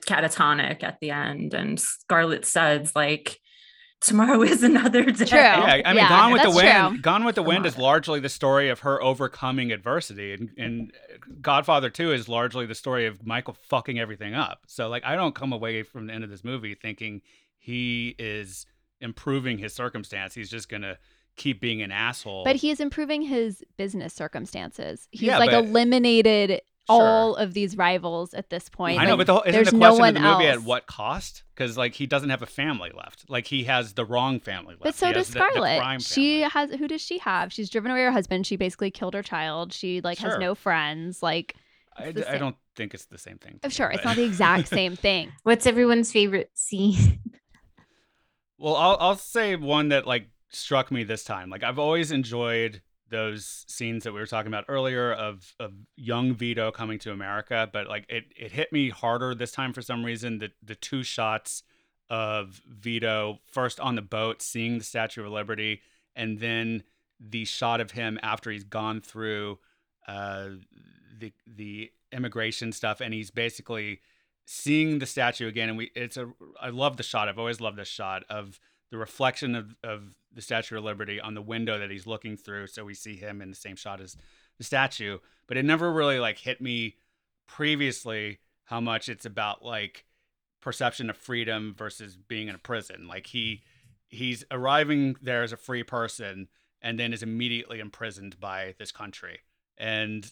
catatonic at the end, and Scarlett says, like, tomorrow is another day. True. Yeah, I mean, Yeah, Gone with the Wind. true. Gone with the Wind is largely the story of her overcoming adversity, and, and Godfather Two is largely the story of Michael fucking everything up. So, like, I don't come away from the end of this movie thinking he is improving his circumstance. He's just gonna keep being an asshole. But he is improving his business circumstances. He's Yeah, like but- eliminated all of these rivals at this point. I know, but the whole, isn't there's the no question of the one movie else. at what cost? Because like he doesn't have a family left. Like he has the wrong family left. But so He does has the- the Scarlett. she has who does she have? She's driven away her husband. She basically killed her child. She like has no friends. Like I, it's the I same. don't think it's the same thing. to oh, me, sure, it's but- not the exact same thing. What's everyone's favorite scene? Well, I'll I'll say one that like struck me this time. Like I've always enjoyed those scenes that we were talking about earlier of of young Vito coming to America, but like it it hit me harder this time for some reason. The the two shots of Vito first on the boat seeing the Statue of Liberty, and then the shot of him after he's gone through uh, the the immigration stuff, and he's basically seeing the statue again. And we it's a I love the shot. I've always loved this shot of the reflection of of the Statue of Liberty on the window that he's looking through. So we see him in the same shot as the statue, but it never really like hit me previously how much it's about like perception of freedom versus being in a prison. Like he he's arriving there as a free person and then is immediately imprisoned by this country. And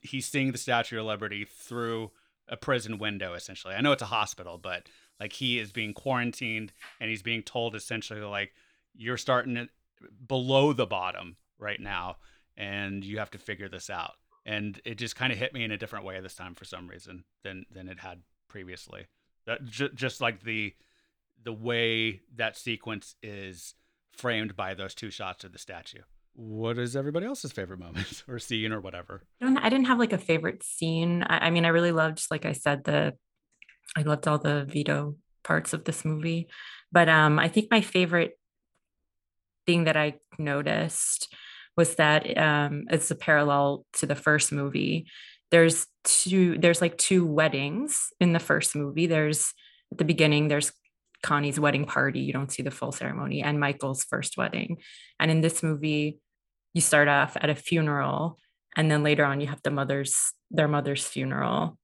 he's seeing the Statue of Liberty through a prison window essentially. I know it's a hospital, but Like he is being quarantined and he's being told essentially like you're starting below the bottom right now and you have to figure this out. And it just kind of hit me in a different way this time for some reason than than it had previously. That ju- just like the the way that sequence is framed by those two shots of the statue. What is everybody else's favorite moment or scene or whatever? I I didn't have like a favorite scene. I, I mean, I really loved, like I said, the I loved all the Vito parts of this movie. But um, I think my favorite thing that I noticed was that um, it's a parallel to the first movie. There's two, there's like two weddings in the first movie. There's at the beginning, there's Connie's wedding party. You don't see the full ceremony, and Michael's first wedding. And in this movie, you start off at a funeral, and then later on, you have the mother's their mother's funeral.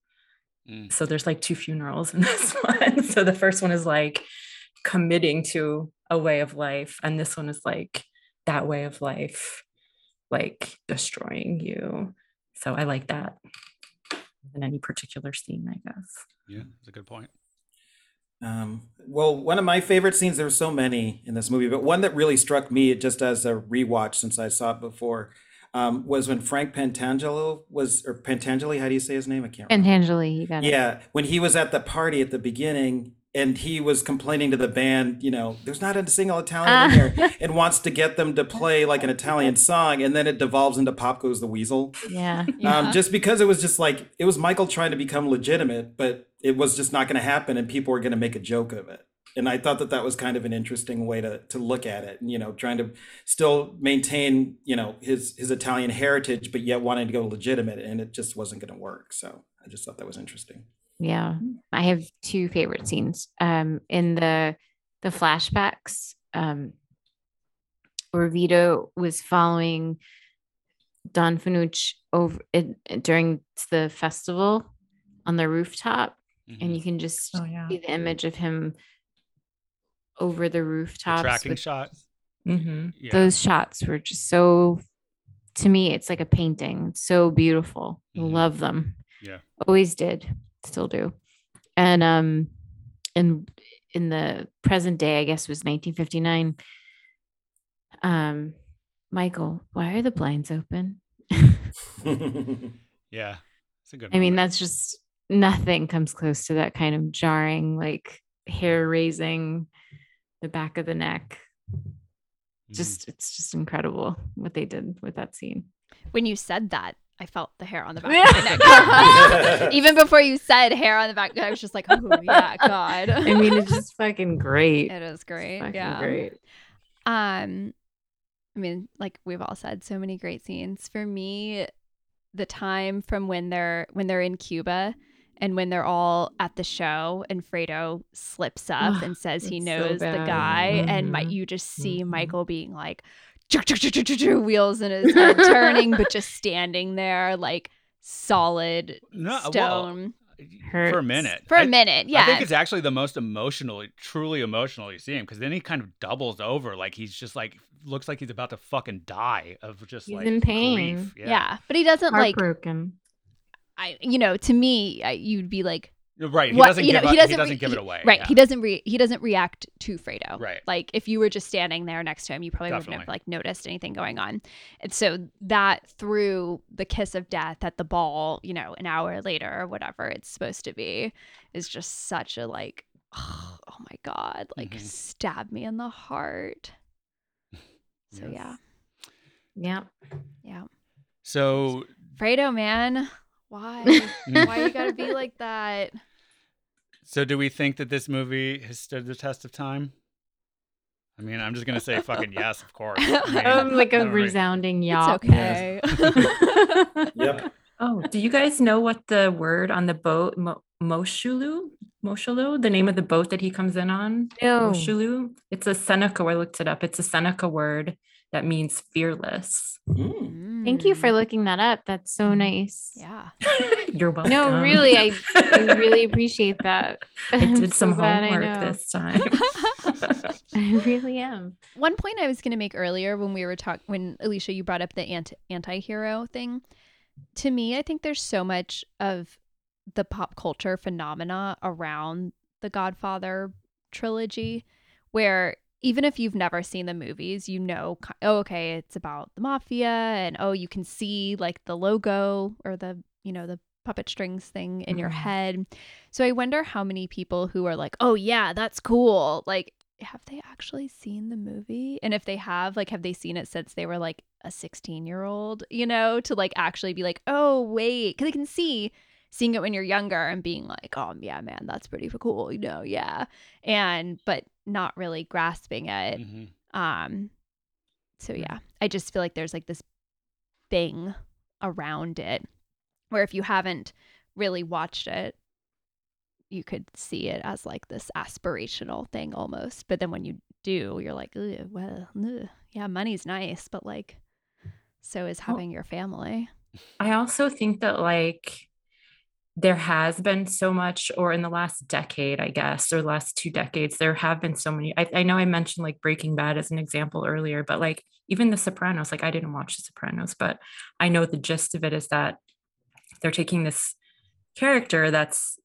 Mm. So there's like two funerals in this one. So the first one is like committing to a way of life, and this one is like that way of life, like destroying you. So I like that. In any particular scene, I guess. Yeah, that's a good point. Um, well, one of my favorite scenes, there were so many in this movie, but one that really struck me just as a rewatch since I saw it before um, was when Frank Pantangelo was, or Pentangeli, how do you say his name? I can't And remember. Tangeli, you got it. Yeah, when he was at the party at the beginning and he was complaining to the band, you know, there's not a single Italian in here, and wants to get them to play like an Italian song, and then it devolves into Pop Goes the Weasel. Yeah. Um, just because it was just like it was Michael trying to become legitimate, but it was just not going to happen, and people were going to make a joke of it. And I thought that that was kind of an interesting way to to look at it, and you know, trying to still maintain you know his his Italian heritage, but yet wanting to go legitimate, and it just wasn't going to work. So I just thought that was interesting. Yeah. I have two favorite scenes. Um in the the flashbacks, um where Vito was following Don Fanucci over it, during the festival on the rooftop, Mhm. and you can just Oh yeah. see the image of him over the The rooftops. tracking with- shot. Mm-hmm. Yeah. Those shots were just so to me, it's like a painting. So beautiful. Mhm. Love them. Yeah. Always did. Still do. And um in in the present day, I guess was 1959. Um Michael, why are the blinds open? Yeah. It's a good I mean, that's just nothing comes close to that kind of jarring, like hair raising, the back of the neck. Mhm. Just it's just incredible what they did with that scene. When you said that, I felt the hair on the back of my neck. Even before you said hair on the back, I was just like, oh yeah, God. I mean, it's just fucking great. it is great. Fucking yeah. great. Um, I mean, like we've all said, so many great scenes. For me, the time from when they're when they're in Cuba and when they're all at the show and Fredo slips up Ugh, and says he it's so knows the bad. guy and my, Mhm. you just see Mhm. Michael being like wheels in his head turning but just standing there like solid No, well, stone for a minute. for a I- minute. Yeah. I think it's actually the most emotional, truly emotional you see him because then he kind of doubles over, like he's just like looks like he's about to fucking die of just He's like in pain. grief. yeah. But he doesn't like Heartbroken. I you know, to me, I, you'd be like right. He what- doesn't you give know, up, he doesn't, he doesn't re- give it away. Right. yeah. He doesn't re- he doesn't react to Fredo. Right. Like if you were just standing there next to him, you probably wouldn't have like noticed anything going on. And so that through the kiss of death at the ball, you know, an hour later or whatever it's supposed to be, is just such a like, oh, my god, like Mhm. stab me in the heart. So Yeah. yeah, Yeah. yeah. So Fredo, man, why? Mm. why you gotta be like that? So do we think that this movie has stood the test of time? I mean, I'm just gonna say fucking yes, of course. I mean, Um, like a don't really- resounding It's yop. okay. Yep. Oh, do you guys know what the word on the boat Mo- Moshulu? Moshulu, the name of the boat that he comes in on? No. Moshulu. It's a Seneca. I looked it up. It's a Seneca word that means fearless. Mm. Thank you for Mm, looking that up. That's so nice. Yeah. You're welcome. No, really, I, I really appreciate that. I did some so glad I homework this time. I really am. One point I was going to make earlier when we were talking, when Alicia, you brought up the anti- anti-hero thing. To me, I think there's so much of the pop culture phenomena around the Godfather trilogy, where even if you've never seen the movies, you know, oh, okay, it's about the mafia, and oh, you can see like the logo or the, you know, the puppet strings thing in your Mhm. head. So I wonder how many people who are like, oh, yeah, that's cool. Like, have they actually seen the movie? And if they have, like, have they seen it since they were like a 16 year old, you know, to like actually be like, oh, wait, because they can see seeing it when you're younger and being like, oh, yeah, man, that's pretty cool, you know, yeah. And, but not really grasping it. Mhm. Um, so yeah, I just feel like there's like this thing around it where if you haven't really watched it, you could see it as like this aspirational thing almost. But then when you do, you're like, well, ugh, yeah, money's nice, but like, so is Well- having your family. I also think that like there has been so much, or in the last decade, I guess, or last two decades, there have been so many. I, I know I mentioned like Breaking Bad as an example earlier, but like even The Sopranos, like I didn't watch The Sopranos, but I know the gist of it is that they're taking this character that's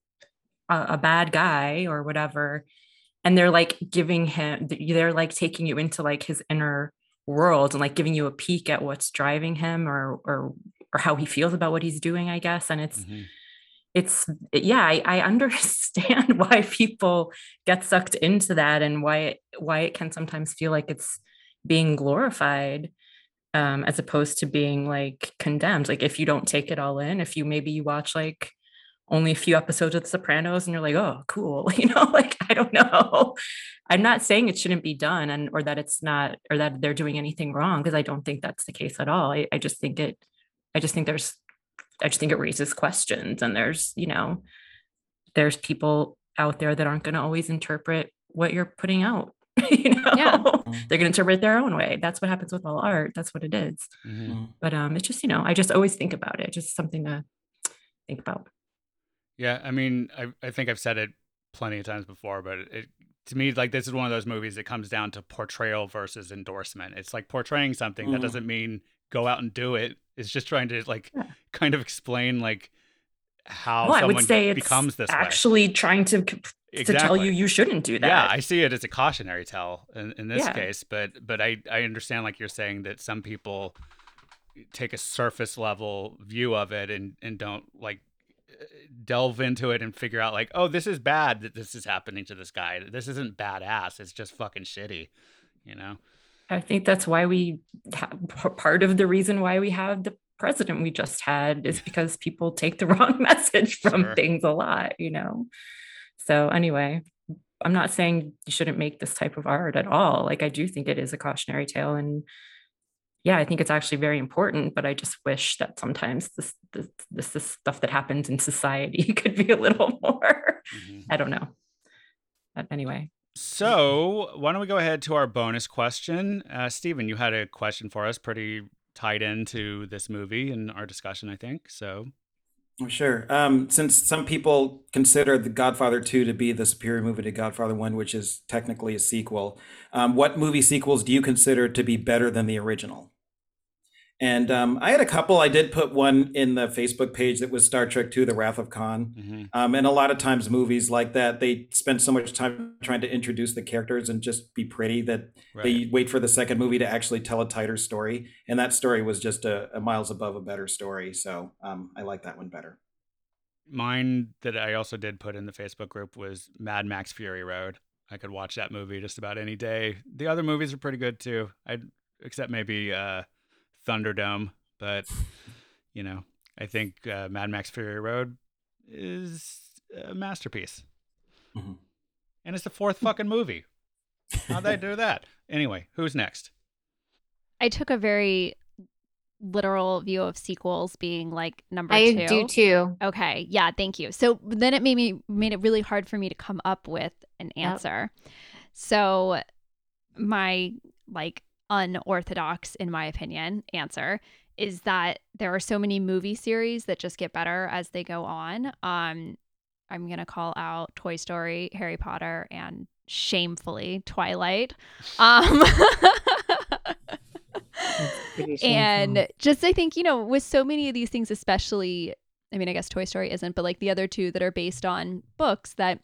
a, a bad guy or whatever, and they're like giving him, they're like taking you into like his inner world and like giving you a peek at what's driving him or or or how he feels about what he's doing i guess and it's Mhm. It's yeah I, I understand why people get sucked into that and why it why it can sometimes feel like it's being glorified um as opposed to being like condemned. Like if you don't take it all in if you maybe you watch like only a few episodes of the sopranos and you're like oh cool you know like i don't know. I'm not saying it shouldn't be done and or that it's not or that they're doing anything wrong because i don't think that's the case at all. I, I just think it i just think there's I just think it raises questions and there's, you know, there's people out there that aren't going to always interpret what you're putting out. you know, Yeah. they're going to interpret it their own way. That's what happens with all art. That's what it is. Mhm. But um, it's just, you know, I just always think about it. Just something to think about. Yeah, I mean, I I think I've said it plenty of times before, but it to me like this is one of those movies that comes down to portrayal versus endorsement. It's like portraying something that Mhm. doesn't mean go out and do it. It's just trying to like Yeah. kind of explain like how Well, I someone would say it's becomes this way. actually trying to c- to tell you you shouldn't do that. Yeah, I see it as a cautionary tale in, in this Yeah. case, but but I I understand like you're saying that some people take a surface level view of it and and don't like delve into it and figure out like oh this is bad that this is happening to this guy this isn't badass it's just fucking shitty you know I think that's why we part of the reason why we have the president we just had is because people take the wrong message from Sure. things a lot, you know. So anyway, I'm not saying you shouldn't make this type of art at all. Like I do think it is a cautionary tale and yeah, I think it's actually very important, but I just wish that sometimes this this this, this stuff that happens in society could be a little more mm-hmm. I don't know. But anyway, so why don't we go ahead to our bonus question uh Steven, you had a question for us pretty tied into this movie and our discussion I think so Oh, Sure. Um, since some people consider The Godfather 2 to be the superior movie to Godfather 1, which is technically a sequel, um, what movie sequels do you consider to be better than the original? And um, I had a couple. I did put one in the Facebook page that was Star Trek 2 The Wrath of Khan. Mhm. Um, and a lot of times, movies like that, they spend so much time trying to introduce the characters and just be pretty that right they wait for the second movie to actually tell a tighter story. And that story was just a, a miles above a better story. So um, I like that one better. mine that I also did put in the Facebook group was Mad Max Fury Road. I could watch that movie just about any day. The other movies are pretty good too. I except maybe uh, Thunderdome, but you know, I think uh, Mad Max Fury Road is a masterpiece, Mhm. and it's the fourth fucking movie. How'd they do that? Anyway, who's next? I took a very literal view of sequels being like number I two. do too. Okay. Yeah. Thank you. So then it made me made it really hard for me to come up with an Yep. answer. So my like unorthodox, in my opinion, answer is that there are so many movie series that just get better as they go on. Um, I'm gonna call out Toy Story, Harry Potter, and shamefully Twilight. Um, and just I think you know with so many of these things, especially I mean I guess Toy Story isn't, but like the other two that are based on books that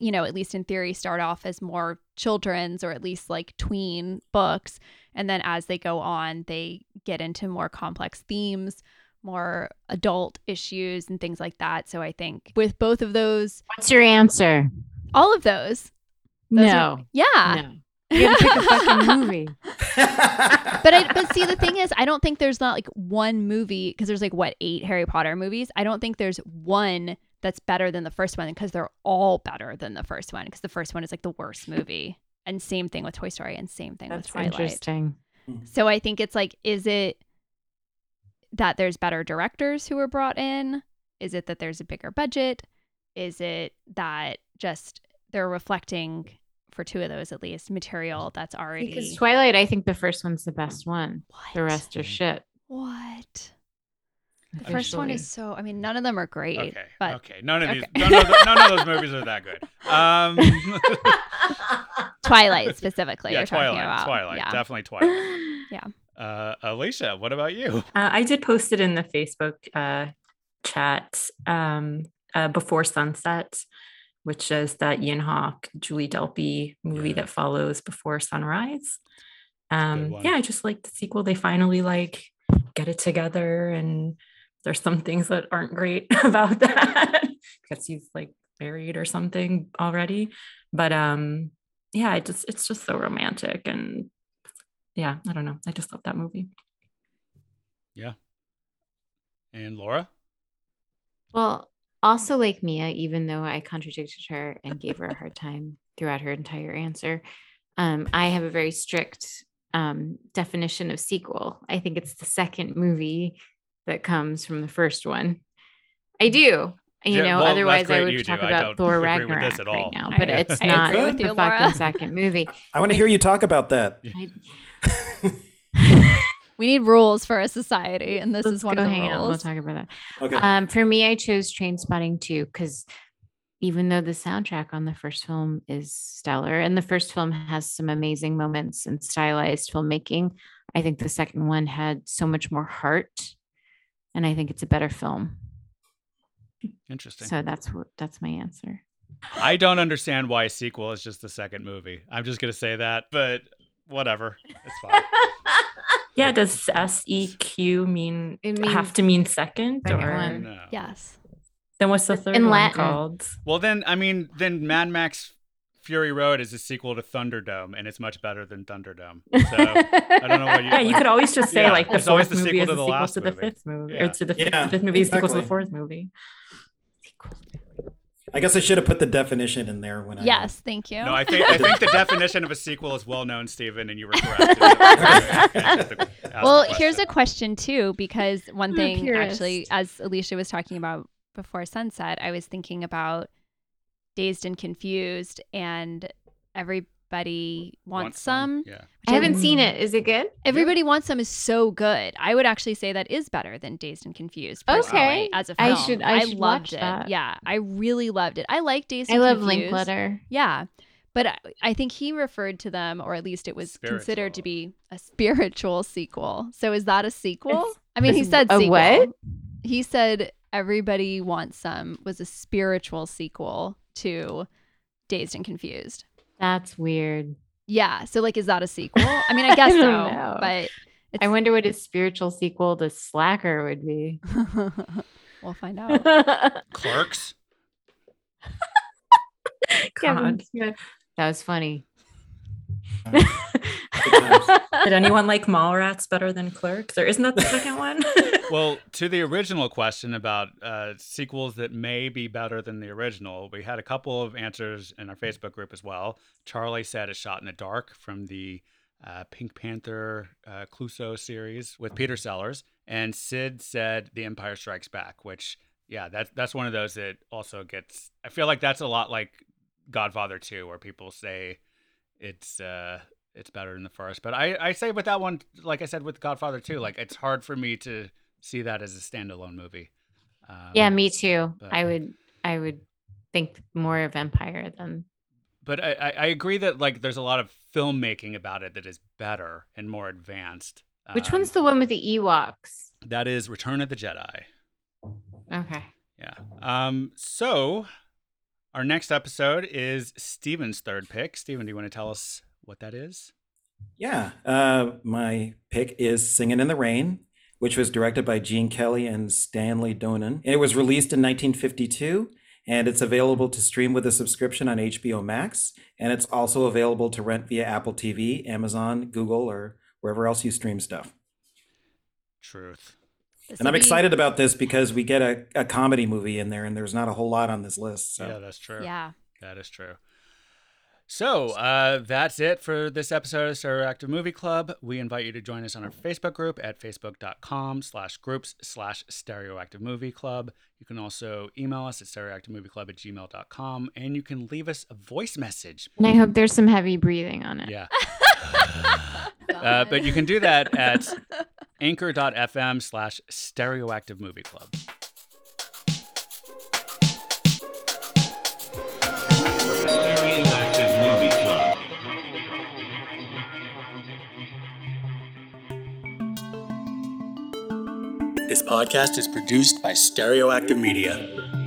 you know, at least in theory, start off as more children's or at least like tween books. And then as they go on, they get into more complex themes, more adult issues, and things like that. So I think with both of those, What's your answer? all of those, those no. are- yeah. no. You gotta pick a fucking movie. But I, but see, the thing is, I don't think there's not like one movie because there's like what eight Harry Potter movies. I don't think there's one that's better than the first one because they're all better than the first one because the first one is like the worst movie. And same thing with Toy Story, and same thing That's with Twilight. interesting. Mm-hmm. So I think it's like, is it that there's better directors who were brought in? Is it that there's a bigger budget? Is it that just they're reflecting for two of those at least material that's already Because Twilight, I think the first one's the best one. The rest are shit. What? The first one is so. I mean, none of them are great. Okay. But okay. None of these. None of, the, none of those movies are that good. Um, Twilight specifically, yeah, you're Twilight. about. Twilight. Yeah. Definitely Twilight. Yeah. Uh, Alicia, what about you? Uh, I did post it in the Facebook uh, chat um, uh, before sunset, which is that Ethan Hawke, Julie Delpy movie Yeah. that follows before sunrise. Um, yeah, I just like the sequel. They finally like get it together, and there's some things that aren't great about that because he's like married or something already. But um, yeah, it just it's just so romantic and yeah, I don't know. I just love that movie. Yeah. And Laura? Well, also like Mia, even though I contradicted her and gave her a hard time throughout her entire answer, um, I have a very strict um, definition of sequel. I think it's the second movie that comes from the first one. I do. You Yeah, know, well, otherwise I would you do. talk about Thor Ragnarok at right all. now, I- but it's I not agree the you, fucking second movie. I want to hear you talk about that. We need rules for a society, and this Let's is one go of the hang out. We'll talk about that. Okay. Um, for me, I chose Trainspotting too, because even though the soundtrack on the first film is stellar and the first film has some amazing moments and stylized filmmaking, I think the second one had so much more heart. And I think it's a better film. Interesting. So that's what that's my answer. I don't understand why a sequel is just the second movie. I'm just gonna say that, but whatever. It's fine. Yeah, does S E Q mean It have to mean second, second or one. No. Yes. then what's the third In one Latin. called? Well, then I mean, then Mad Max Fury Road is a sequel to Thunderdome, and it's much better than Thunderdome. So I don't know what you. Yeah, you could always just say Yeah, like the it's always fourth the movie is the sequel last to the movie. fifth movie, Yeah. or to the fifth, Yeah, fifth movie is sequel to the fourth movie. I guess I should have put the definition in there when I. Yes. Thank you. No, I think I think the definition of a sequel is well known, Stephen, and you were correct. Well, here's a question. question too, because one thing actually, as Alicia was talking about before sunset, I was thinking about Dazed and Confused, and everybody wants, some. Yeah. I haven't mm. seen it. Is it good? Everybody wants some is so good. I would actually say that is better than Dazed and Confused. Okay. as a film, I should- I should loved watch it. that. Yeah, I really loved it. I like Dazed. I and love Confused. Linklater. Yeah. But I, I think he referred to them, or at least it was considered to be a spiritual sequel. So is that a sequel? It's- I mean, he said a sequel. what? He said Everybody Wants Some was a spiritual sequel to Dazed and Confused. That's weird. Yeah. So, like, is that a sequel? I mean, I guess I so. know. But I wonder what his spiritual sequel to Slacker would be. we'll find out. Clerks. Kevin God. That was funny. Times. Did anyone like Mallrats better than Clerks, or isn't that the second one? Well, to the original question about uh, sequels that may be better than the original, we had a couple of answers in our Facebook group as well. Charlie said "A Shot in the Dark" from the uh, Pink Panther uh, Clouseau series with Peter Sellers, and Sid said "The Empire Strikes Back," which yeah, that's that's one of those that also gets. I feel like that's a lot like Godfather 2, where people say it's uh it's better than the first. But I I say with that one, like I said with Godfather 2, like it's hard for me to see that as a standalone movie. Um, yeah, me too. but- I would I would think more of Empire than But I, I I agree that like there's a lot of filmmaking about it that is better and more advanced. which Um, one's the one with the Ewoks? that is Return of the Jedi. Okay. Yeah. Um. So, Our next episode is Steven's third pick. Steven, do you want to tell us what that is? Yeah, uh, my pick is Singing in the Rain, which was directed by Gene Kelly and Stanley Donen. It was released in 1952, and it's available to stream with a subscription on HBO Max, and it's also available to rent via Apple TV, Amazon, Google, or wherever else you stream stuff. Truth. This And I'm be- excited about this because we get a, a comedy movie in there, and there's not a whole lot on this list. So Yeah, that's true. Yeah. That is true. So uh, that's it for this episode of Stereoactive Movie Club. We invite you to join us on our Facebook group at facebook.com slash groups slash stereoactive movie club. You can also email us at stereoactivemovieclub at gmail.com and you can leave us a voice message. And I hope there's some heavy breathing on it. Yeah. Uh, but you can do that at anchor.fm slash stereoactive movie club. Stereoactive Movie Club. This podcast is produced by Stereoactive Media.